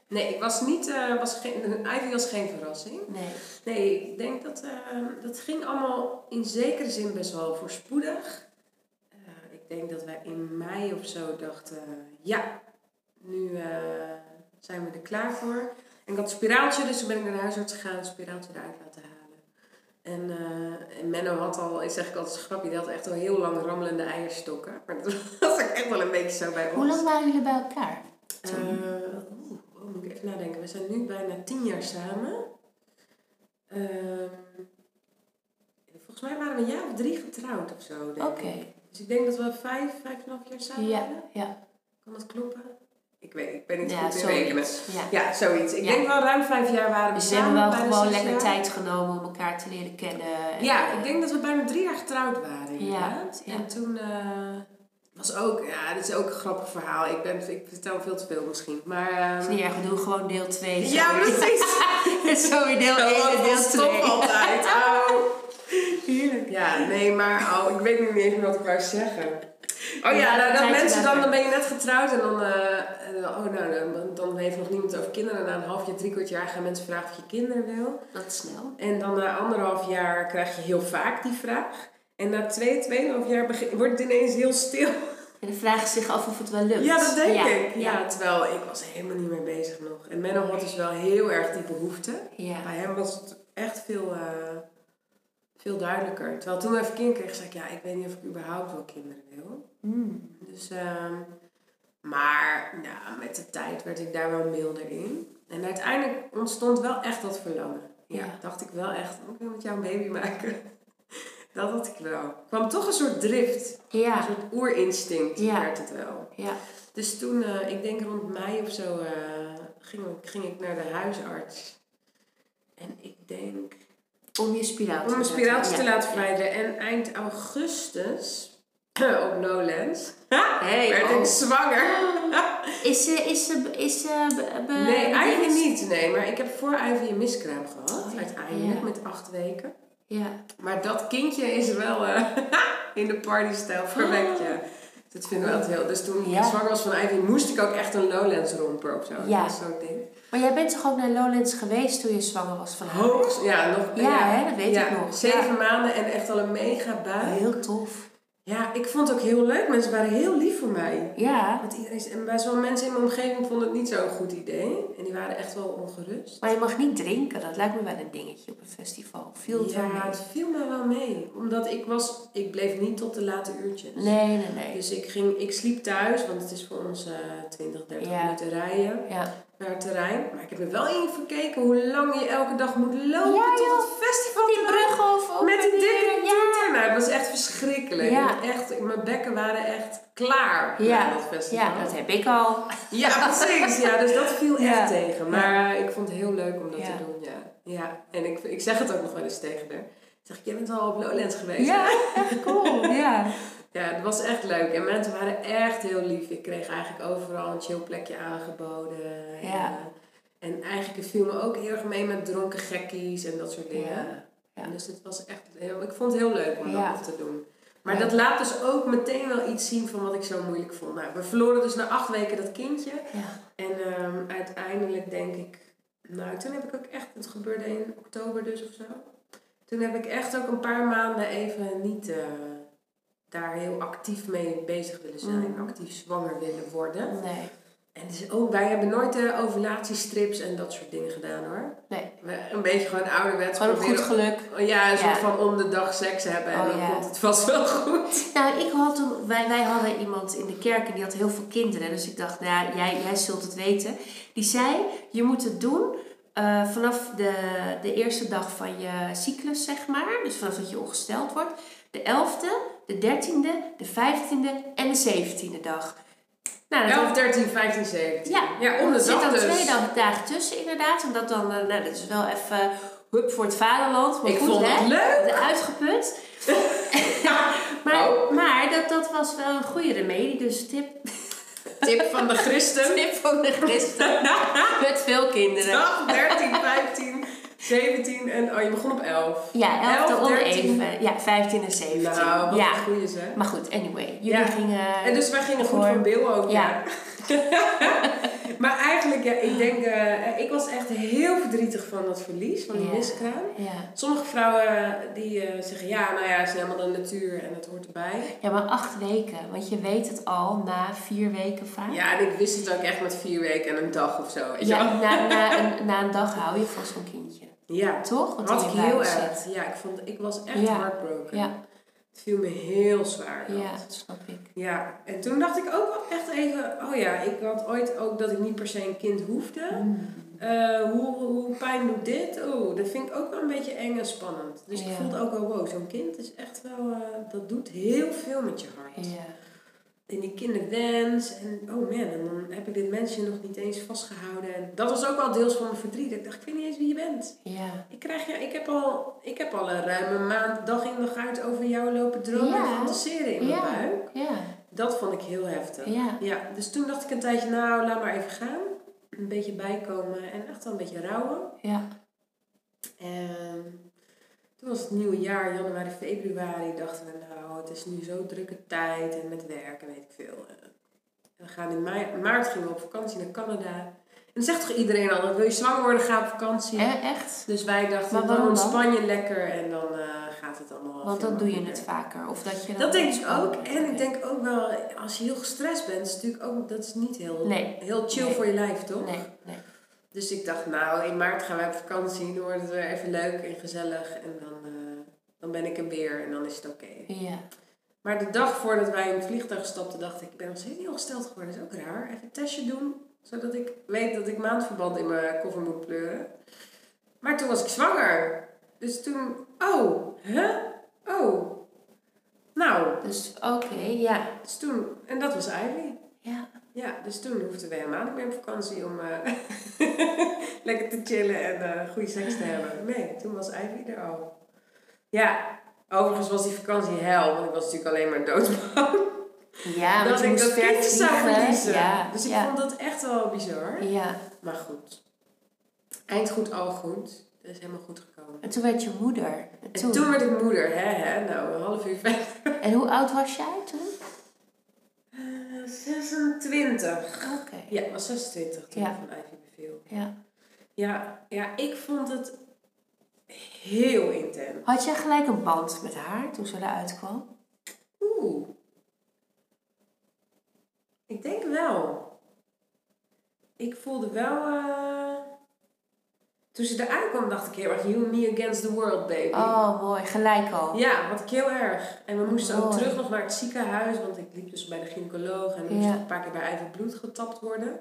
Nee, ik was niet, eh, was geen, Ivy was geen verrassing. Nee. Nee, ik denk dat eh, dat ging allemaal in zekere zin best wel voorspoedig. Eh, ik denk dat wij in mei of zo dachten, ja, nu zijn we er klaar voor. En ik had een spiraaltje, dus toen ben ik naar de huisarts gegaan, een spiraaltje eruit laten halen. En, en Menno had al, ik zeg ik altijd een grapje, die had echt al heel lang rammelende eierstokken. Maar dat was ook echt wel een beetje zo bij ons. Hoe lang waren jullie bij elkaar? Oh, moet ik even nadenken. We zijn nu bijna tien jaar samen. Ehm, volgens mij waren we een jaar of drie getrouwd of zo. Oké. Dus ik denk dat we vijf, vijf en een half jaar samen Ja, waren. ja. Kan dat kloppen? Ik weet ik ben niet Ja, goed in rekenen. Ja. Ja, zoiets. Ik Ja. denk wel ruim vijf jaar waren we Dus ze hebben samen. wel gewoon lekker jaar. tijd genomen om elkaar te leren kennen. En, Ja, eh, ik denk dat we bijna drie jaar getrouwd waren. inderdaad. ja. En toen eh, was ook, ja, dit is ook een grappig verhaal. Ik, ben, ik vertel veel te veel misschien. Maar, niet erg, we doen gewoon deel 2. ja, precies. Sorry, deel 1 en deel Stop 2. altijd. Oh. Heerlijk. Ja, nee, maar oh, ik weet niet eens meer wat ik wou zeggen. Oh ja, Ja, nou, dat mensen dan, dan ben je net getrouwd en dan, eh, en dan- oh, nou, dan, dan heeft nog niemand over kinderen. En na een half jaar, drie kwart jaar gaan mensen vragen of je kinderen wil. Dat is snel. En dan na anderhalf jaar krijg je heel vaak die vraag. En na twee, tweeënhalf jaar begin, wordt het ineens heel stil. En dan vragen ze zich af of het wel lukt. Ja, dat denk ja, ik. Ja, Ja. terwijl ik was helemaal niet mee bezig nog. En Menno had dus wel heel erg die behoefte. Ja. Bij hem was het echt veel, eh, veel duidelijker. Terwijl toen we even kind kreeg, zei ik, ja, ik weet niet of ik überhaupt wel kinderen wil. Mm. Dus, ehm, maar ja, met de tijd werd ik daar wel milder in. En uiteindelijk ontstond wel echt dat verlangen. Ja, Ja. dacht ik wel echt, ik wil met jou een baby maken. Dat had ik wel. Er kwam toch een soort drift. Een Ja. soort oerinstinct Ja. werd het wel. Ja. Dus toen, eh, ik denk rond mei of zo, eh, ging, ging ik naar de huisarts. En ik denk Om je spiraal te om mijn spiraaltjes te laten verwijderen. En eind augustus, op Nolens, Hey, werd oh. ik zwanger. Is ze, is ze, is ze, be- be- Nee? Ivy niet. Nee, maar ik heb voor een miskraam gehad. Oh, uiteindelijk, met acht weken. Ja. Maar dat kindje is wel eh, in de partystijl verwekt, ja. Dat vinden we altijd heel... Dus toen Ja. ik zwanger was van Ivy, moest ik ook echt een Lowlands romper of zo. Ja. Dat is zo'n ding. Maar jij bent toch ook naar Lowlands geweest toen je zwanger was van haar? Hoog, ja, nog... Ja, hè, dat weet ja, ik nog. Zeven Ja. maanden en echt al een mega bui. Heel tof. Ja, ik vond het ook heel leuk. Mensen waren heel lief voor mij. Ja. Want iedereen, en bij zo'n mensen in mijn omgeving vonden het niet zo'n goed idee. En die waren echt wel ongerust. Maar je mag niet drinken. Dat lijkt me wel een dingetje op een festival. Viel het wel ja, mee? het viel me wel mee. Omdat ik was... Ik bleef niet tot de late uurtjes. Nee, nee, nee. Dus ik, ging, ik sliep thuis, want het is voor ons eh 20, 30 Ja. minuten rijden Ja. Naar het terrein. Maar ik heb er wel in verkeken hoe lang je elke dag moet lopen Ja, tot het festival. Die brug over. Met die dikke Ja. toeter. Nou, het was echt verschrikkelijk. Ja. Echt, mijn bekken waren echt klaar Ja. na dat festival. Ja, dat heb ik al. Ja, precies. Ja, dus dat viel echt tegen. Maar ik vond het heel leuk om dat te doen, ja. ja. En ik, ik zeg het ook nog wel eens tegen haar. Ik zeg, jij bent al op Lowlands geweest. Ja, echt cool. Ja. Ja, het was echt leuk. En mensen waren echt heel lief. Ik kreeg eigenlijk overal een chill plekje aangeboden. Ja. En, en eigenlijk het viel me ook heel erg mee met dronken gekkies en dat soort dingen. Ja. Dus het was echt heel, ik vond het heel leuk om dat te doen. Maar dat laat dus ook meteen wel iets zien van wat ik zo moeilijk vond. Nou, we verloren dus na acht weken dat kindje. Ja. En ehm, uiteindelijk denk ik, nou toen heb ik ook echt, het gebeurde in oktober dus of zo. Toen heb ik echt ook een paar maanden even niet eh, daar heel actief mee bezig willen zijn. Mm. Actief zwanger willen worden. Nee. En dus ook, wij hebben nooit de ovulatiestrips en dat soort dingen gedaan hoor. Nee. We, een beetje gewoon ouderwets Gewoon op goed geluk. Ja, een soort Ja. van om de dag seks hebben en Oh, dan ja. komt het vast wel goed. Nou, ik had toen, wij, wij hadden iemand in de kerk en die had heel veel kinderen. Dus ik dacht, nou, jij, jij zult het weten. Die zei, je moet het doen eh, vanaf de, de eerste dag van je cyclus, zeg maar. Dus vanaf dat je ongesteld wordt. De 11e, de 13e, de 15e en de 17e dag. Nou, dat 11, 13, 15, 17. Ja, ja om de er zit dag dan twee dagen, dagen tussen inderdaad. Omdat dan, eh, nou, dat is wel even hup voor het vaderland. Maar Ik goed, vond hè? het leuk. De Uitgeput. maar Oh. maar dat, dat was wel een goede remedie. Dus tip, Tip van de christen. tip van de christen. Met veel kinderen. Dag 13, 15, 17 en oh, je begon op 11. Ja, 11 11, om 13. even. Ja, 15 en 17. Nou, wat ja. een goeie zeg. Maar goed, anyway. Jullie Ja. gingen... En dus wij gingen goed voor Bill ook, ja. Ja. maar eigenlijk, ja, ik denk, eh, ik was echt heel verdrietig van dat verlies, van die Ja. miskraam. Ja. Sommige vrouwen die eh, zeggen, ja, nou ja, het is helemaal de natuur en het hoort erbij. ja, maar acht weken. Want je weet het al na vier weken vaak. Ja, en ik wist het ook echt met vier weken en een dag of zo. Ja, na, na, een, na een dag hou je van zo'n kindje. ja. Toch? Wat Had ik heel erg. Ja, ik, vond, ik was echt Ja. heartbroken. Ja, Het viel me heel zwaar. dat. ja, dat snap ik. Ja, en toen dacht ik ook wel echt even, oh ja, ik had ooit ook dat ik niet per se een kind hoefde. Mm. Eh, hoe, hoe pijn doet dit? Oh, dat vind ik ook wel een beetje eng en spannend. Dus ik voelde ook wel, wow, zo'n kind is echt wel, eh, dat doet heel veel met je hart. Ja. En die kinderwens en oh man, en dan heb ik dit mensje nog niet eens vastgehouden. En dat was ook wel deels van mijn verdriet. Ik dacht, ik weet niet eens wie je bent. Ja. Ik, krijg, ja, ik, heb al, ik heb al een ruime maand dag in dag uit over jou lopen dromen en fantaseren in mijn Ja. buik. Ja. Dat vond ik heel heftig. Ja. Ja, dus toen dacht ik een tijdje, nou, laat maar even gaan. Een beetje bijkomen en echt wel een beetje rouwen. Ja. En toen was het nieuwe jaar, januari, februari, dachten we, nou, het is nu zo drukke tijd en met werk en weet ik veel. En we gaan in maart gingen we op vakantie naar Canada. En dan zegt toch iedereen al, wil je zwanger worden, ga op vakantie. Eh, echt? Dus wij dachten, dan waarom dan? ontspan je lekker en dan eh, gaat het allemaal Want dan doe je het vaker. Of dat je Dat denk ik ook. En ik denk ook wel, als je heel gestrest bent, is natuurlijk ook, dat is niet heel, Nee. heel chill Nee. voor je lijf, toch? Nee, nee. Dus ik dacht, nou, in maart gaan wij op vakantie, dan wordt het weer even leuk en gezellig. En dan, eh, dan ben ik er weer en dan is het oké. Ja. Maar de dag voordat wij in het vliegtuig stapten, dacht ik, ik ben niet ongesteld geworden. Dat is ook raar. Even een testje doen, zodat ik weet dat ik maandverband in mijn koffer moet pleuren. Maar toen was ik zwanger. Dus toen, oh, hè? Oh. Nou, Dus oké, ja. dus toen, en dat was Ivy. Ja. Dus toen hoefden we helemaal niet meer op vakantie om eh, lekker te chillen en eh goede seks te hebben. Nee, toen was Ivy er al. Ja, overigens was die vakantie hel, want ik was natuurlijk alleen maar doodbang. Ja, dat ik dat ver kind zou verliezen. Ja. Dus ik ja. vond dat echt wel bizar. Ja. Maar goed. Eind goed, al goed. Dat is helemaal goed gekomen. En toen werd je moeder. En En toen, toen werd ik moeder, hè, hè. Nou, een half uur verder. en hoe oud was jij toen? Eh, 26. Oké. Ja, was 26 toen Ja. ik van Ivy beviel. Ja. Ja, ja, ik vond het heel intens. Had jij gelijk een band met haar toen ze eruit kwam? Oeh. Ik denk wel. Ik voelde wel... eh, Toen ze eruit kwam dacht ik heel erg... You and me against the world, baby. Oh, mooi. Gelijk al. Ja, ik heel erg. En we moesten ook terug nog naar het ziekenhuis. Want ik liep dus bij de gynaecoloog. En moest Ja. een paar keer bij eigen bloed getapt worden.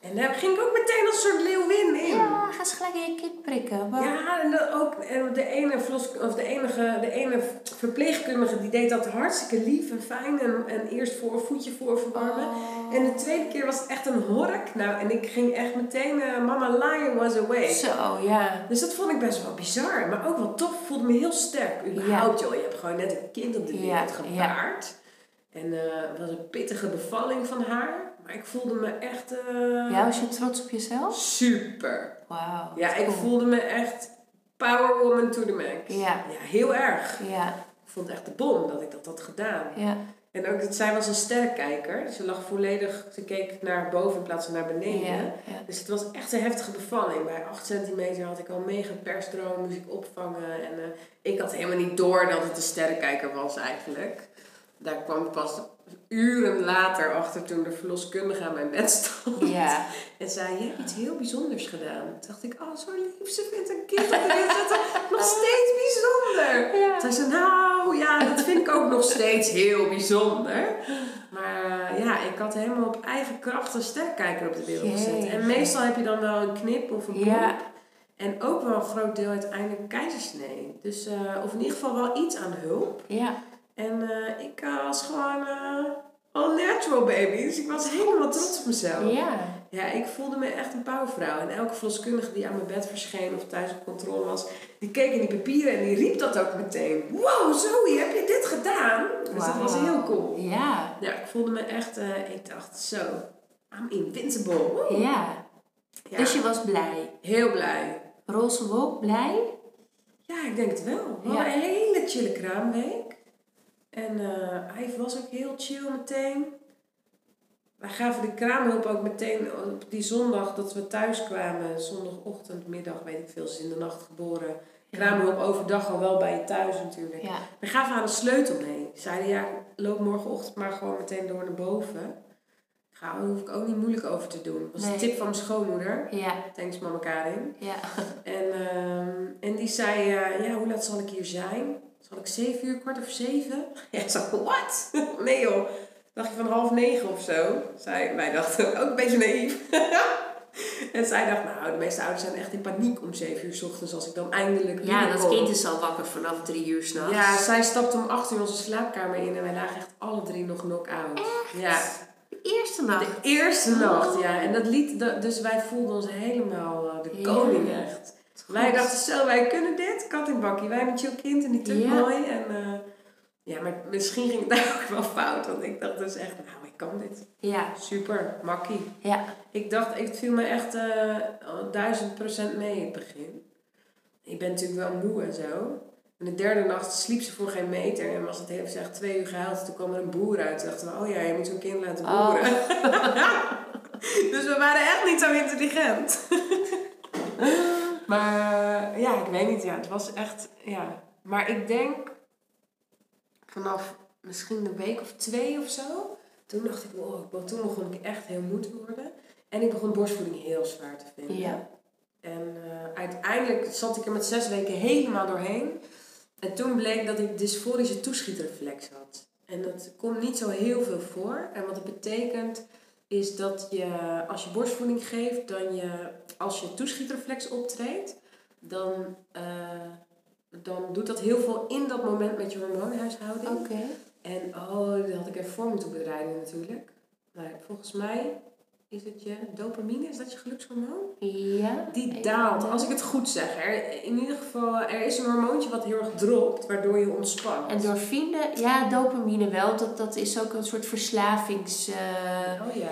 En daar ging ik ook meteen als soort leeuwin in. Ja, ga eens gelijk in je kind prikken. Maar- Ja, en dat ook en de ene verlos, of de enige, de ene verpleegkundige die deed dat hartstikke lief en fijn en, en eerst voor een voetje voor verwarmen. Oh. En de tweede keer was het echt een hork. Nou, en ik ging echt meteen, eh, Mama Lion was away. Zo, ja. Dus dat vond ik best wel bizar, maar ook wel tof. Voelde me heel sterk. Überhaupt, joh. Je hebt gewoon net een kind op de Ja, wereld gebaard. En eh, het was een pittige bevalling van haar. Maar ik voelde me echt eh, Ja, was je trots op jezelf? super. Wauw. Ja, ik cool. voelde me echt power woman to the max. Ja. Ja, heel erg. Ja, Ik vond het echt de bom dat ik dat had gedaan. ja. En ook dat zij was een sterrenkijker. Ze lag volledig, ze keek naar boven in plaats van naar beneden. Ja, ja. Dus het was echt een heftige bevalling. Bij 8 centimeter had ik al mega persdroom, moest ik opvangen. En eh, ik had helemaal niet door dat het een sterrenkijker was eigenlijk. Daar kwam ik pas uren later achter toen de verloskundige aan mijn bed stond. Ja. En zei, je hebt iets heel bijzonders gedaan. Toen dacht ik, oh zo lief, ze vindt een kind op de wereld zetten nog steeds bijzonder. Ja. Toen zei ze, nou ja, dat vind ik ook nog steeds heel bijzonder. Maar eh, ja, ik had helemaal op eigen kracht een sterkkijker op de wereld gezet. En meestal heb je dan wel een knip of een. Ja. En ook wel een groot deel uiteindelijk keizersnee. Dus, eh, of in ieder geval wel iets aan hulp. Ja. En eh, ik eh, was gewoon eh, all natural baby. Dus ik was helemaal trots op mezelf. Ja. Ja, ik voelde me echt een pauwvrouw. En elke verloskundige die aan mijn bed verscheen of thuis op controle was, die keek in die papieren en die riep dat ook meteen. Wow, Zoe, heb je dit gedaan? Dus dat was heel cool. Ja. Ja, ik voelde me echt, ik dacht zo, I'm invincible. Ja. Ja, Dus je was blij. heel blij. Roze wolk, blij? Ja, ik denk het wel. We Ja. hadden een hele chille kraamweek. En eh Ive was ook heel chill meteen. Wij gaven de kraamhulp ook meteen op die zondag dat we thuis kwamen. Zondagochtend, middag, weet ik veel. Ze is in de nacht geboren. Kraamhulp overdag al wel bij je thuis natuurlijk. Ja. We gaven haar een sleutel mee. Zeiden ja, loop morgenochtend maar gewoon meteen door naar boven. Daar hoef ik ook niet moeilijk over te doen. Dat was Nee. een tip van mijn schoonmoeder. Ja. Thanks mama Karin. Ja. En, ehm, en die zei, eh, ja, hoe laat zal ik hier zijn? Zal ik zeven uur, kwart of zeven? Ja, zei, wat? nee joh. Dacht je van half negen of zo? Zij, wij dachten ook een beetje naïef. en zij dacht, nou, de meeste ouders zijn echt in paniek om zeven uur 's ochtends als ik dan eindelijk Ja, dat kind is al wakker vanaf drie uur s'nachts. Ja, zij stapte om acht uur onze slaapkamer in en wij lagen echt alle drie nog knock-out. Ja, De eerste nacht. de eerste nacht, ja. En dat liet, dus wij voelden ons helemaal eh, de koning echt. Wij dachten zo, wij kunnen dit, kat in bakkie. Wij met chill kind en die Ja. mooi. En, eh, ja, maar misschien ging het daar ook wel fout. Want ik dacht dus echt, nou, ik kan dit. Ja. Super, makkie. Ja. Ik dacht, het viel me echt eh, duizend procent mee in het begin. Ik ben natuurlijk wel moe en zo. En de derde nacht sliep ze voor geen meter. En was het heeft ze echt twee uur gehuild. Toen kwam er een boer uit. Toen dachten we, oh ja, je moet zo'n kind laten Oh. boeren. dus we waren echt niet zo intelligent. maar eh, ja, ik weet niet. Ja, het was echt, ja. Maar ik denk vanaf misschien een week of twee of zo. Toen dacht ik, wow, toen begon ik echt heel moe te worden. En ik begon borstvoeding heel zwaar te vinden. Ja. En eh, uiteindelijk zat ik er met zes weken helemaal doorheen. En toen bleek dat ik dysforische toeschietreflex had. En dat komt niet zo heel veel voor. En wat het betekent is dat je, als je borstvoeding geeft, dan je, als je toeschietreflex optreedt, dan, eh, dan doet dat heel veel in dat moment met je hormoonhuishouding. Oké. En oh, dat had ik even voor moeten bereiden natuurlijk. Maar volgens mij is het je dopamine, is dat je gelukshormoon? Ja. Die daalt, als ik het goed zeg. Er, in ieder geval, er is een hormoontje wat heel erg dropt, waardoor je ontspant. Endorfine, ja, dopamine wel. Dat, dat is ook een soort verslavings... eh, Oh ja.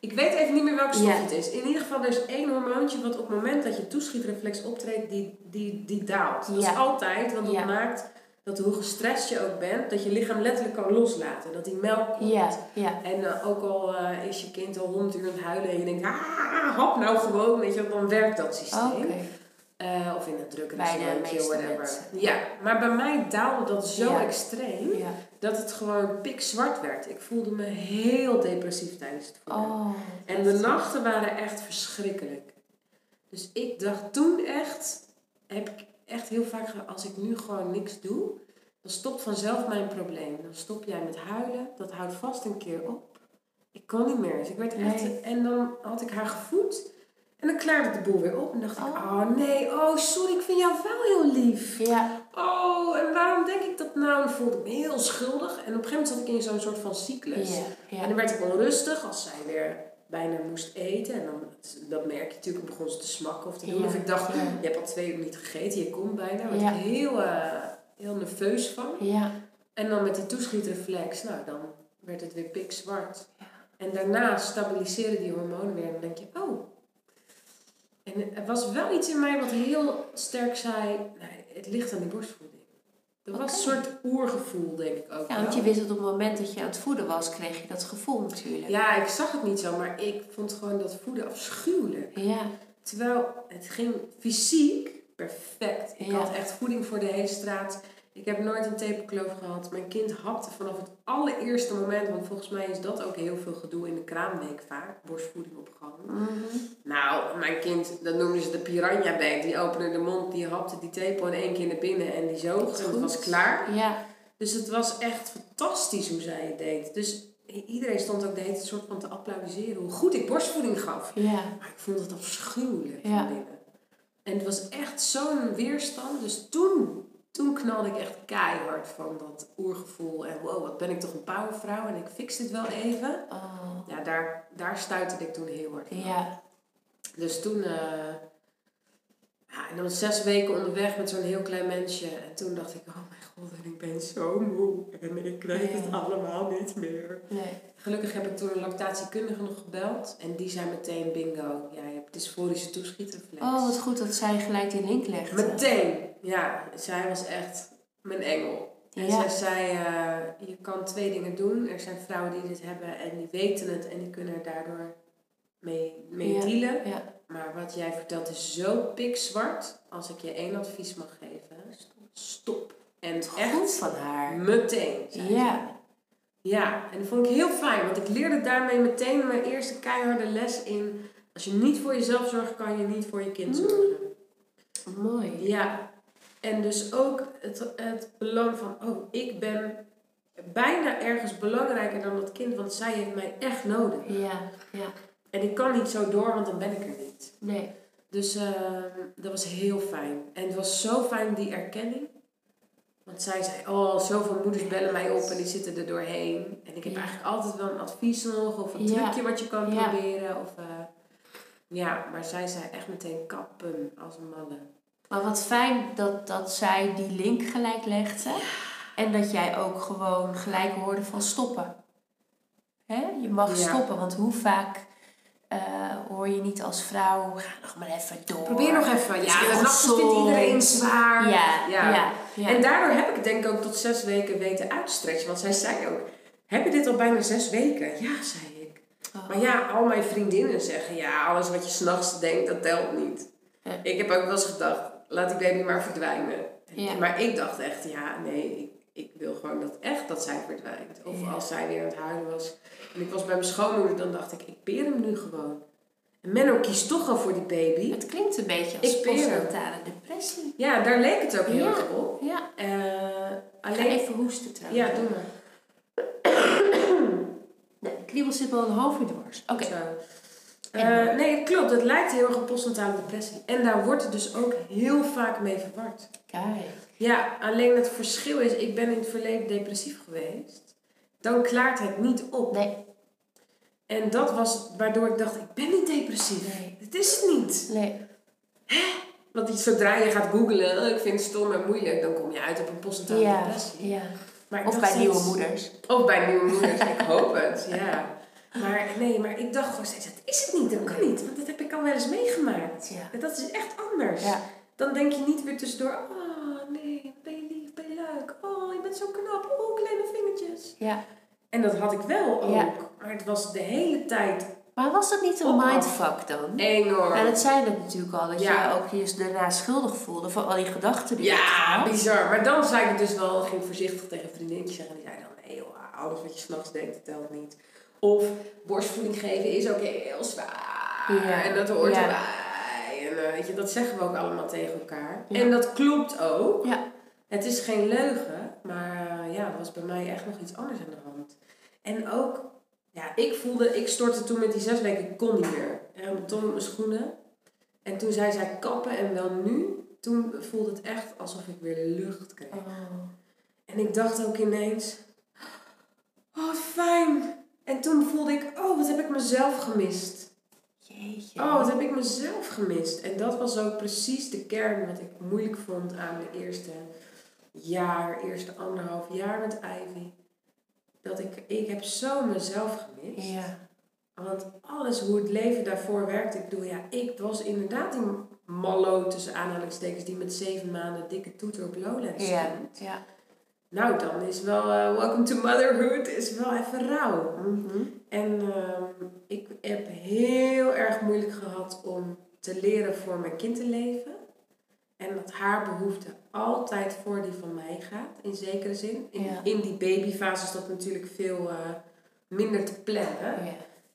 Ik weet even niet meer welke stof Ja. het is. In ieder geval, er is één hormoontje wat op het moment dat je toeschietreflex optreedt, die, die, die daalt. Dat is altijd, want dat Ja. maakt dat hoe gestrest je ook bent, dat je lichaam letterlijk kan loslaten. Dat die melk komt. Ja, ja. En eh, ook al eh, is je kind al honderd uur aan het huilen en je denkt, ah, hap nou gewoon, weet je, dan werkt dat systeem. Oké. Eh, of in een drukke meeste whatever. Ja, maar bij mij daalde dat zo extreem dat het gewoon pikzwart werd. Ik voelde me heel depressief tijdens het voeden. Oh. En de nachten waren echt verschrikkelijk. Dus ik dacht toen echt, heb ik echt heel vaak als ik nu gewoon niks doe, dan stopt vanzelf mijn probleem. Dan stop jij met huilen, dat houdt vast een keer op. Ik kon niet meer. Dus ik werd echt, Nee. en dan had ik haar gevoed en dan klaarde de boel weer op. En dacht ik, Oh. oh nee, oh sorry, ik vind jou wel heel lief. Ja. Oh, en waarom denk ik dat nou? En voelde ik me heel schuldig. En op een gegeven moment zat ik in zo'n soort van cyclus. Ja. En dan werd ik onrustig als zij weer bijna moest eten. En dan, dat merk je natuurlijk, begon ze te smakken of te doen. Ja, Of ik dacht, ja. je hebt al twee uur niet gegeten, je komt bijna. Daar werd Ja. ik heel, eh, heel nerveus van. Ja. En dan met die toeschietreflex, nou dan werd het weer pikzwart. En daarna stabiliseerden die hormonen weer. En dan denk je, oh. En er was wel iets in mij wat heel sterk zei, nee, het ligt aan die borstvoeding. Er was een soort oergevoel, denk ik ook Ja, want wel. je wist dat op het moment dat je aan het voeden was, kreeg je dat gevoel natuurlijk. Ja, ik zag het niet zo, maar ik vond gewoon dat voeden afschuwelijk. Ja. Terwijl het ging fysiek perfect. Ik Ja. had echt voeding voor de hele straat. Ik heb nooit een tepelkloof gehad. Mijn kind hapte vanaf het allereerste moment, want volgens mij is dat ook heel veel gedoe in de kraamweek vaak, borstvoeding opgehangen. Mhm. Nou, mijn kind, dat noemden ze de piranha beet. Die opende de mond, die hapte die tepel in één keer naar binnen en die zoog. En het was klaar. Ja. Dus het was echt fantastisch hoe zij het deed. Dus iedereen stond ook de hele soort van te applaudisseren hoe goed ik borstvoeding gaf. Ja. Maar ik vond het afschuwelijk Ja. van binnen. En het was echt zo'n weerstand. Dus toen, toen knalde ik echt keihard van dat oergevoel. En wow, wat ben ik toch een powervrouw en ik fix dit wel even. Oh. Ja, daar, daar stuitte ik toen heel hard van. Ja. Dus toen, eh, ja, en dan zes weken onderweg met zo'n heel klein mensje. En toen dacht ik, oh mijn god, en ik ben zo moe. En ik weet het allemaal niet meer. Nee. Gelukkig heb ik toen een lactatiekundige nog gebeld. En die zei meteen, bingo, ja, je hebt dysforische toeschietreflex. Oh, wat goed dat zij gelijk die link legde. Meteen, ja. Zij was echt mijn engel. En Ja. zij zei, eh, je kan twee dingen doen. Er zijn vrouwen die dit hebben en die weten het en die kunnen er daardoor mee, mee Ja. dealen. Ja. Maar wat jij vertelt is zo pikzwart. Als ik je één advies mag geven, stop. En Goed echt van haar. meteen. Ja. Ja, en dat vond ik heel fijn, want ik leerde daarmee meteen mijn eerste keiharde les in. Als je niet voor jezelf zorgt, kan je niet voor je kind Mm. zorgen. Mooi. Ja, en dus ook het, het belang van, oh, ik ben bijna ergens belangrijker dan dat kind, want zij heeft mij echt nodig. Ja. Ja. En ik kan niet zo door, want dan ben ik er niet. Nee. Dus ehm, dat was heel fijn. En het was zo fijn, die erkenning. Want zij zei, oh, zoveel moeders bellen mij op en die zitten er doorheen. En ik heb Ja. eigenlijk altijd wel een advies nog, of een Ja. trucje wat je kan Ja. proberen. Of, eh, ja, maar zij zei echt meteen kappen als een malle. Maar wat fijn dat, dat zij die link gelijk legde. En dat jij ook gewoon gelijk hoorde van stoppen. Hè? Je mag stoppen, want hoe vaak eh, hoor je niet als vrouw, ga nog maar even door. Probeer nog even. Ja, nachten gezond. vindt iedereen zwaar. Ja, ja. ja, En daardoor heb ik het denk ik ook tot zes weken weten uit te stretchen. Want zij zei ook, heb je dit al bijna zes weken? Ja, zei ik. Oh. Maar ja, al mijn vriendinnen zeggen, ja, alles wat je s'nachts denkt, dat telt niet. Ja. Ik heb ook wel eens gedacht, laat die baby maar verdwijnen. Maar ik dacht echt, ja, nee, ik, wil gewoon dat echt dat zij verdwijnt. Of Ja. als zij weer aan het huilen was. En ik was bij mijn schoonmoeder, dan dacht ik, ik peer hem nu gewoon. En Menno kiest toch al voor die baby. Het klinkt een beetje als postnatale depressie. Ja, daar leek het ook heel Ja. erg op. Ja. Eh, alleen... even hoesten trouwens. Ja, doe maar. Nee, de kriebel zit wel een half uur dwars. Oké. Zo. En- Eh, nee, klopt. Het lijkt heel erg op postnatale depressie. En daar wordt het dus ook heel vaak mee verward. Kijk. Ja, alleen het verschil is, ik ben in het verleden depressief geweest. Dan klaart het niet op. Nee. En dat was waardoor ik dacht, ik ben niet depressief. Nee. Het is het niet. Nee. Want die- zodra je gaat googlen, oh, ik vind het stom en moeilijk, dan kom je uit op een postnatale Ja. depressie. ja. Maar Of bij nieuwe moeders. Of bij nieuwe moeders, ik hoop het, ja. Maar nee, maar ik dacht gewoon steeds, dat is het niet, dat kan niet. Want dat heb ik al wel eens meegemaakt. Ja. En Dat is echt anders. Ja. Dan denk je niet weer tussendoor, bent zo knap, oh, kleine vingertjes. Ja. En dat had ik wel ook. Ja. Maar het was de hele tijd Maar was dat niet een mindfuck dan? enorm. Ja, dat zei het natuurlijk al. Dat Ja. je ook je daarna schuldig voelde voor al die gedachten die je Ja, bizar. Maar dan zei ik dus wel, ging voorzichtig tegen een vriendinnetje zeggen. En die zei dan, nee joh, alles wat je s'nachts denkt, dat telt niet. Of borstvoeding geven is ook heel zwaar. Ja. En dat hoort Ja. erbij. En eh, weet je, dat zeggen we ook allemaal tegen elkaar. En dat klopt ook. Ja. Het is geen leugen, maar eh, ja, er was bij mij echt nog iets anders aan de hand. En ook, ja, ik voelde, ik stortte toen met die zes weken, ik kon niet meer. En op mijn schoenen. En toen zei zij kappen en wel nu. Toen voelde het echt alsof ik weer lucht kreeg. Oh. En ik dacht ook ineens, oh fijn. En toen voelde ik, oh wat heb ik mezelf gemist. Jeetje. Oh, wat heb ik mezelf gemist. En dat was ook precies de kern wat ik moeilijk vond aan de eerste jaar, eerste anderhalf jaar met Ivy. Dat ik, ik heb zo mezelf gemist. Ja. Want alles hoe het leven daarvoor werkte. Ik bedoel, ja, ik was inderdaad die mallo tussen aanhalingstekens die met zeven maanden dikke toeter op Lowlands Ja. stond. Ja. Nou, dan is wel eh, Welcome to Motherhood is wel even rauw. Mhm. En ehm, ik heb heel erg moeilijk gehad om te leren voor mijn kind te leven. En dat haar behoefte altijd voor die van mij gaat, in zekere zin. In, Ja. in die babyfase is dat natuurlijk veel eh, minder te plannen. Ja.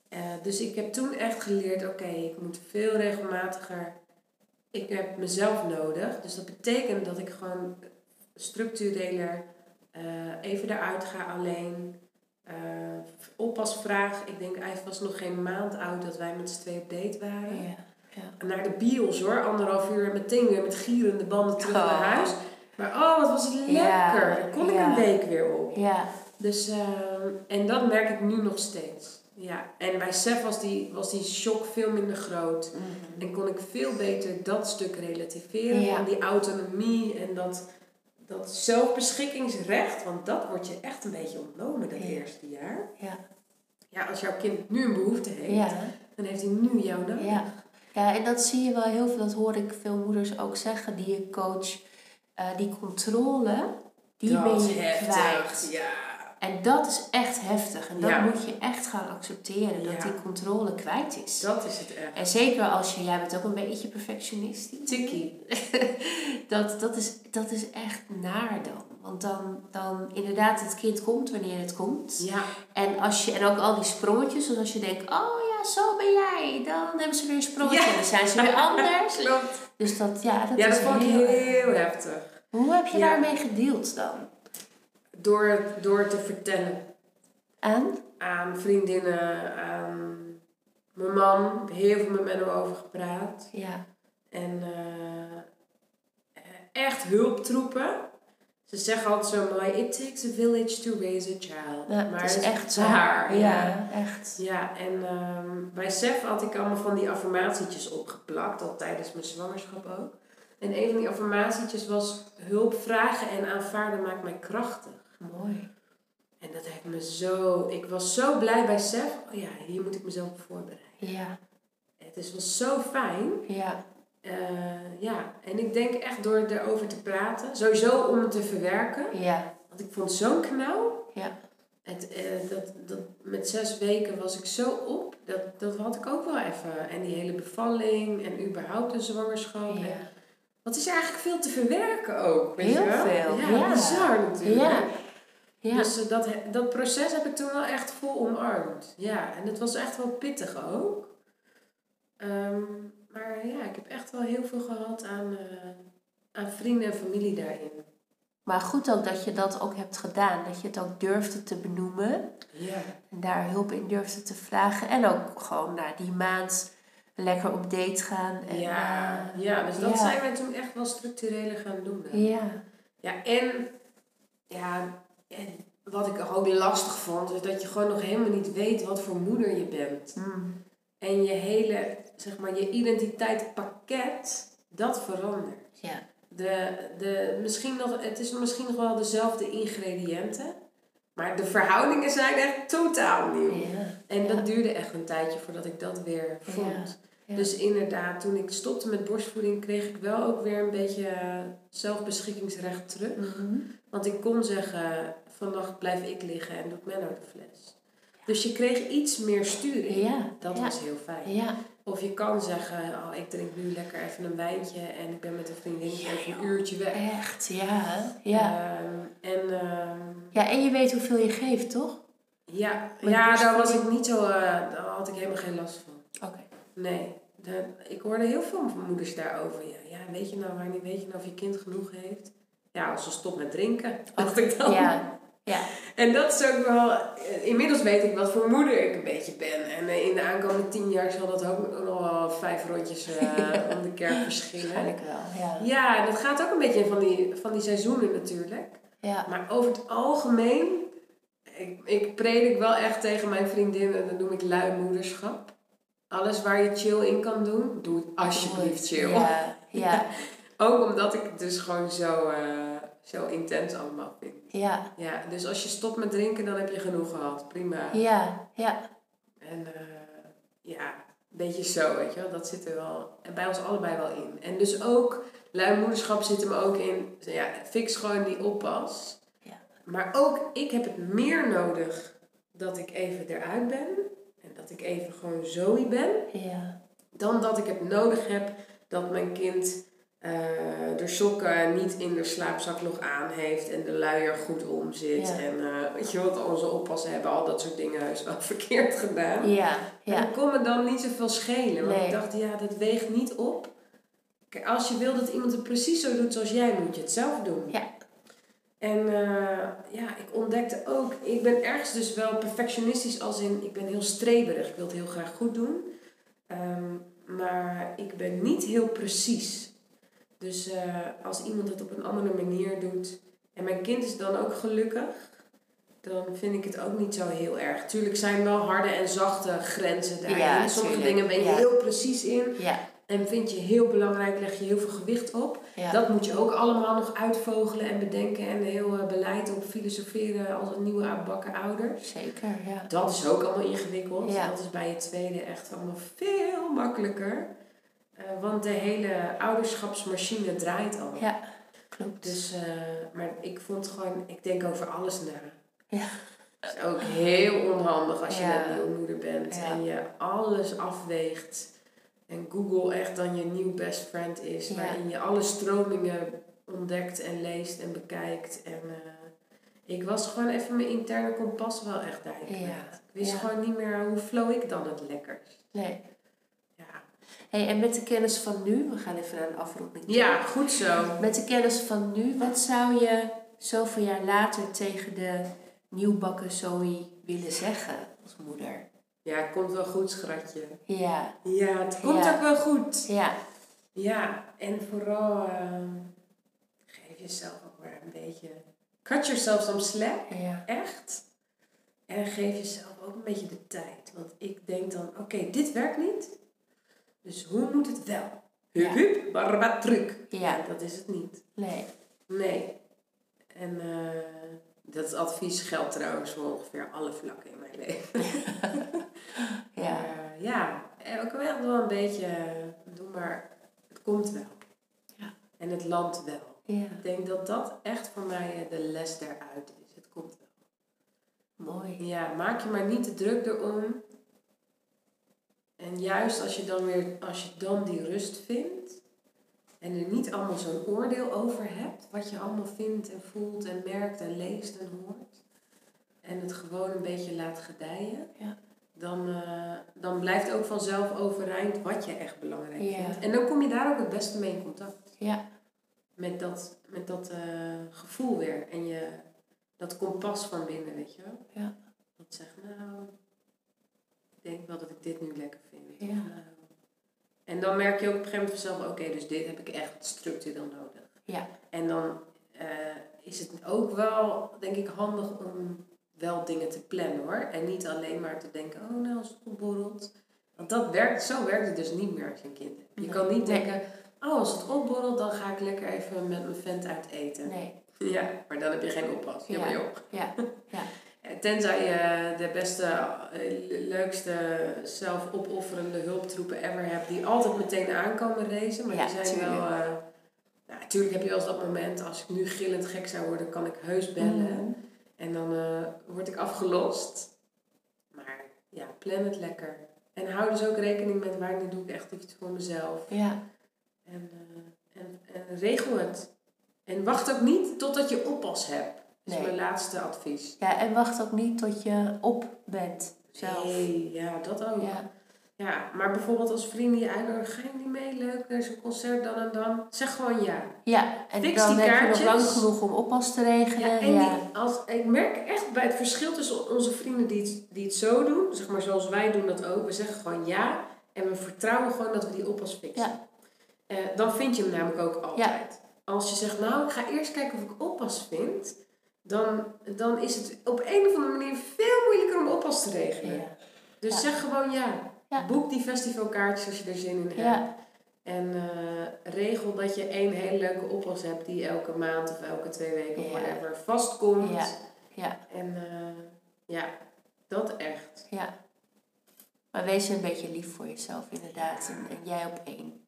Eh, dus ik heb toen echt geleerd, oké, ik moet veel regelmatiger. Ik heb mezelf nodig. Dus dat betekent dat ik gewoon structureler eh, even eruit ga alleen. oppasvraag. Ik denk, hij was nog geen maand oud dat wij met z'n twee op date waren. Ja. Ja. Naar de bios hoor, anderhalf uur en meteen weer met gierende banden terug Oh. naar huis. Maar oh, wat was het lekker. Ja, Daar kon ik ja. een week weer op. Ja. Dus, ehm, en dat merk ik nu nog steeds. Ja, en bij Sef was die, was die shock veel minder groot. Mhm. En kon ik veel beter dat stuk relativeren. Ja. Van die autonomie en dat, dat zelfbeschikkingsrecht. Want dat wordt je echt een beetje ontnomen dat Ja. eerste jaar. Ja. Ja, als jouw kind nu een behoefte heeft, Ja. dan heeft hij nu jou nodig. Ja. Ja, en dat zie je wel heel veel, dat hoor ik veel moeders ook zeggen, die je coach, eh, die controle, die Dat ben je kwijt. Ja. En dat is echt heftig. En dat Ja. moet je echt gaan accepteren, dat Ja. die controle kwijt is. Dat is het echt. En zeker als je, jij bent ook een beetje perfectionistisch. Tikkie. dat, dat, is, dat is echt naar dan. Want dan, dan inderdaad, het kind komt wanneer het komt. Ja. En, als je, en ook al die sprongetjes, dus als je denkt, oh ja, zo ben jij, dan hebben ze weer een sprongetje Ja. dan zijn ze weer anders. Klopt. Dus dat, ja, dat Ja, dat is vond ik heel... heel heftig. Hoe heb je daarmee gedeeld dan? Door, door te vertellen. En? aan vriendinnen, aan mijn man. Heel veel met Menno over gepraat. Ja. En eh, echt hulptroepen. Ze zeggen altijd zo mooi, it takes a village to raise a child. Ja, maar het is echt waar. Ja, echt. Ja, en ehm, bij Sef had ik allemaal van die affirmatietjes opgeplakt, al tijdens mijn zwangerschap ook. En een van die affirmatietjes was hulp vragen en aanvaarden maakt mij krachtig. Mooi. En dat heeft me zo... Ik was zo blij bij Sef. Oh ja, hier moet ik mezelf op voorbereiden. Ja, Het is wel zo fijn. ja, Eh, ja, en ik denk echt door erover te praten. Sowieso om het te verwerken. ja, Want ik vond zo'n knauw. ja. Het, eh, dat, dat, met zes weken was ik zo op. Dat, dat had ik ook wel even. En die hele bevalling en überhaupt de zwangerschap. En ja. Wat is eigenlijk veel te verwerken ook? Weet Heel veel, Ja, ja. bizar natuurlijk. Ja. Ja. Dus eh, dat, dat proces heb ik toen wel echt vol omarmd. Ja, en het was echt wel pittig ook. Ehm, maar ja, ik heb echt wel heel veel gehad aan, eh, aan vrienden en familie daarin. Maar goed ook dat je dat ook hebt gedaan. Dat je het ook durfde te benoemen. Ja. En daar hulp in durfde te vragen. En ook gewoon na die maand lekker op date gaan. En, Ja, eh, ja, dus dat ja. zijn wij toen echt wel structureler gaan doen. hè. ja. Ja, en, ja, en wat ik ook lastig vond, is dat je gewoon nog helemaal niet weet wat voor moeder je bent. Mm. En je hele, zeg maar, je identiteitspakket, dat verandert. Ja. De, de, misschien nog, het is misschien nog wel dezelfde ingrediënten, Maar de verhoudingen zijn echt totaal nieuw. Ja. En dat Ja. duurde echt een tijdje voordat ik dat weer vond. Ja. Dus inderdaad, toen ik stopte met borstvoeding, kreeg ik wel ook weer een beetje eh, zelfbeschikkingsrecht terug. Mhm. Want ik kon zeggen, vannacht blijf ik liggen en doet Menno de fles. Dus je kreeg iets meer sturing. Ja. Dat ja. was heel fijn. Ja. Of je kan zeggen, oh, ik drink nu lekker even een wijntje en ik ben met een vriendin Ja, even een uurtje weg. Echt, ja. Ja. Ehm, en ehm, ja, en je weet hoeveel je geeft, toch? ja, Met ja, daar was ik niet zo, eh, daar had ik helemaal geen last van. Oké. Nee, de- ik hoorde heel veel moeders daarover. Ja, ja, weet je nou weet je nou of je kind genoeg heeft? Ja, als ze stopt met drinken, dacht ik dan. Ja. Ja. En dat is ook wel, eh, inmiddels weet ik wat voor moeder ik een beetje ben. En eh, in de aankomende tien jaar zal dat ook nog wel vijf rondjes eh, om de kerk verschillen. Waarschijnlijk wel, ja. Ja, dat gaat ook een beetje van die, van die seizoenen natuurlijk. Ja. Maar over het algemeen, ik, ik predik wel echt tegen mijn vriendinnen, dat noem ik luimoederschap. Alles waar je chill in kan doen, doe het alsjeblieft chill. Ja. Ja. Ook omdat ik dus gewoon zo, zo intens allemaal vind. Ja. Ja, dus als je stopt met drinken, dan heb je genoeg gehad. Prima. Ja. Ja. En eh, ja, een beetje zo, weet je wel. Dat zit er wel bij ons allebei wel in. En dus ook, luimoederschap zit hem ook in, ja, fix gewoon die oppas. Ja. Maar ook, ik heb het meer nodig dat ik even eruit ben. En dat ik even gewoon Zoe ben. Ja. Dan dat ik het nodig heb dat mijn kind eh, de sokken niet in de slaapzak nog aan heeft en de luier goed om zit. Ja. En eh, weet je wat, onze oppassen hebben al dat soort dingen is wel verkeerd gedaan. Ja. En Ja. dat kon me dan niet zoveel schelen. Want Nee. ik dacht, ja, dat weegt niet op. Kijk, als je wil dat iemand het precies zo doet zoals jij, moet je het zelf doen. Ja. En eh, ja, ik ontdekte ook, ik ben ergens dus wel perfectionistisch als in, ik ben heel streberig. Ik wil het heel graag goed doen. Ehm, maar ik ben niet heel precies. Dus eh, als iemand het op een andere manier doet en mijn kind is dan ook gelukkig, dan vind ik het ook niet zo heel erg. Tuurlijk zijn wel harde en zachte grenzen daarin. Ja, Sommige tuurlijk. dingen ben je Ja. heel precies in Ja. en vind je heel belangrijk, leg je heel veel gewicht op. Dat moet je ook allemaal nog uitvogelen en bedenken en heel eh, beleid op filosoferen als een nieuwe aanbakken ouder. Zeker, ja. Dat is ook allemaal ingewikkeld. Dat is bij je tweede echt allemaal veel makkelijker. Eh, want de hele ouderschapsmachine draait al. Ja. Klopt. Dus, eh, maar ik vond gewoon, ik denk over alles na. Ja. Het is ook heel onhandig als je Ja. net nieuwe moeder bent Ja. en je alles afweegt. En Google echt dan je nieuw best friend is, Ja. waarin je alle stromingen ontdekt en leest en bekijkt. En eh, ik was gewoon even mijn interne kompas wel echt daar. Ja. Ik wist gewoon niet meer hoe flow ik dan het lekkerst. Nee. Hey, en met de kennis van nu, we gaan even naar een afronding. ja goed zo. Met de kennis van nu, wat zou je zoveel jaar later tegen de nieuwbakken Zoe willen zeggen als moeder? Ja, het komt wel goed, schatje. Ja, Ja, het komt Ja. ook wel goed. ja, Ja, en vooral ehm, geef jezelf ook maar een beetje. Cut yourself some slack, ja, echt. En geef jezelf ook een beetje de tijd. Want ik denk dan, oké, dit werkt niet. Dus hoe moet het wel? Hup, Ja. hup, barba, truc. Ja. dat is het niet. nee, Nee. En eh, dat advies geldt trouwens voor ongeveer alle vlakken in mijn leven. ja, Maar, ja, en ook wel wel een beetje, doe maar, het komt wel. Ja. En het landt wel. ja, Ik denk dat dat echt voor mij eh, de les daaruit is. Het komt wel. mooi. Ja, maak je maar niet te druk erom. En juist als je dan weer, als je dan die rust vindt. En er niet allemaal zo'n oordeel over hebt. Wat je allemaal vindt en voelt en merkt en leest en hoort. En het gewoon een beetje laat gedijen. Ja. Dan, eh, dan blijft ook vanzelf overeind wat je echt belangrijk Ja. vindt. En dan kom je daar ook het beste mee in contact Ja, met dat, met dat eh, gevoel weer. En je, dat kompas van binnen, weet je wel. Ja. Dat zegt, nou, denk wel dat ik dit nu lekker vind. Ja. En dan merk je ook op een gegeven moment vanzelf, oké, dus dit heb ik echt structureel nodig. Ja. En dan eh, is het ook wel, denk ik, handig om wel dingen te plannen hoor. En niet alleen maar te denken, oh nou, als het opborrelt. Want dat werkt, zo werkt het dus niet meer als je een kind hebt. Je Nee. kan niet denken, oh als het opborrelt, dan ga ik lekker even met mijn vent uit eten. nee, Ja, maar dan heb je geen oppas. Ja, Ja. maar joh. Ja, ja, Tenzij je de beste, eh, leukste, zelfopofferende hulptroepen ever hebt, die altijd meteen aankomen racen. Maar Ja, die zijn tuurlijk. wel. eh nou, natuurlijk heb je wel eens dat moment, als ik nu gillend gek zou worden, kan ik heus bellen. Mhm. En dan eh, word ik afgelost. Maar ja, plan het lekker. En hou dus ook rekening met wanneer doe ik echt iets voor mezelf. ja, En, en, en regel het. En wacht ook niet totdat je oppas hebt. Dat is Nee. mijn laatste advies. ja. En wacht ook niet tot je op bent zelf. Nee, ja, dat ook. Ja. Ja, maar bijvoorbeeld als vrienden je uitnodigen, ga je niet mee? Leuk, er is een concert dan en dan. Zeg gewoon ja. ja. en Fix dan die heb je nog kaartjes. lang genoeg om oppas te regelen. Ja, Ja, en Die, als, ik merk echt bij het verschil tussen onze vrienden die het, die het zo doen, zeg maar zoals wij doen dat ook. We zeggen gewoon ja en we vertrouwen gewoon dat we die oppas fixen. Ja. Eh, dan vind je hem namelijk ook altijd. Als je zegt, nou, ik ga eerst kijken of ik oppas vind, dan, dan is het op een of andere manier veel moeilijker om oppas te regelen. Ja. Dus Ja. zeg gewoon ja. Ja. Boek die festivalkaartjes als je er zin in hebt. Ja. En eh, regel dat je één hele leuke oppas hebt die elke maand of elke twee weken of whatever vastkomt. Ja. Ja. En eh, ja, dat echt. ja. Maar wees een beetje lief voor jezelf, inderdaad. En, en jij op één.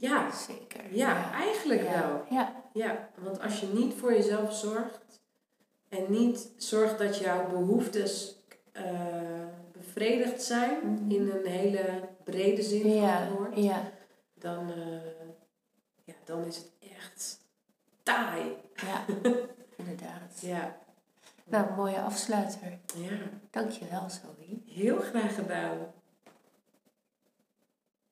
Ja, Zeker. ja, eigenlijk ja. wel. Ja. Ja, want als je niet voor jezelf zorgt en niet zorgt dat jouw behoeftes eh, bevredigd zijn Mhm. in een hele brede zin van Ja. het woord, Ja. dan, eh, ja, dan is het echt taai. Ja. Inderdaad. Ja, Nou, mooie afsluiter. ja. Dankjewel, Zoe. heel graag gedaan.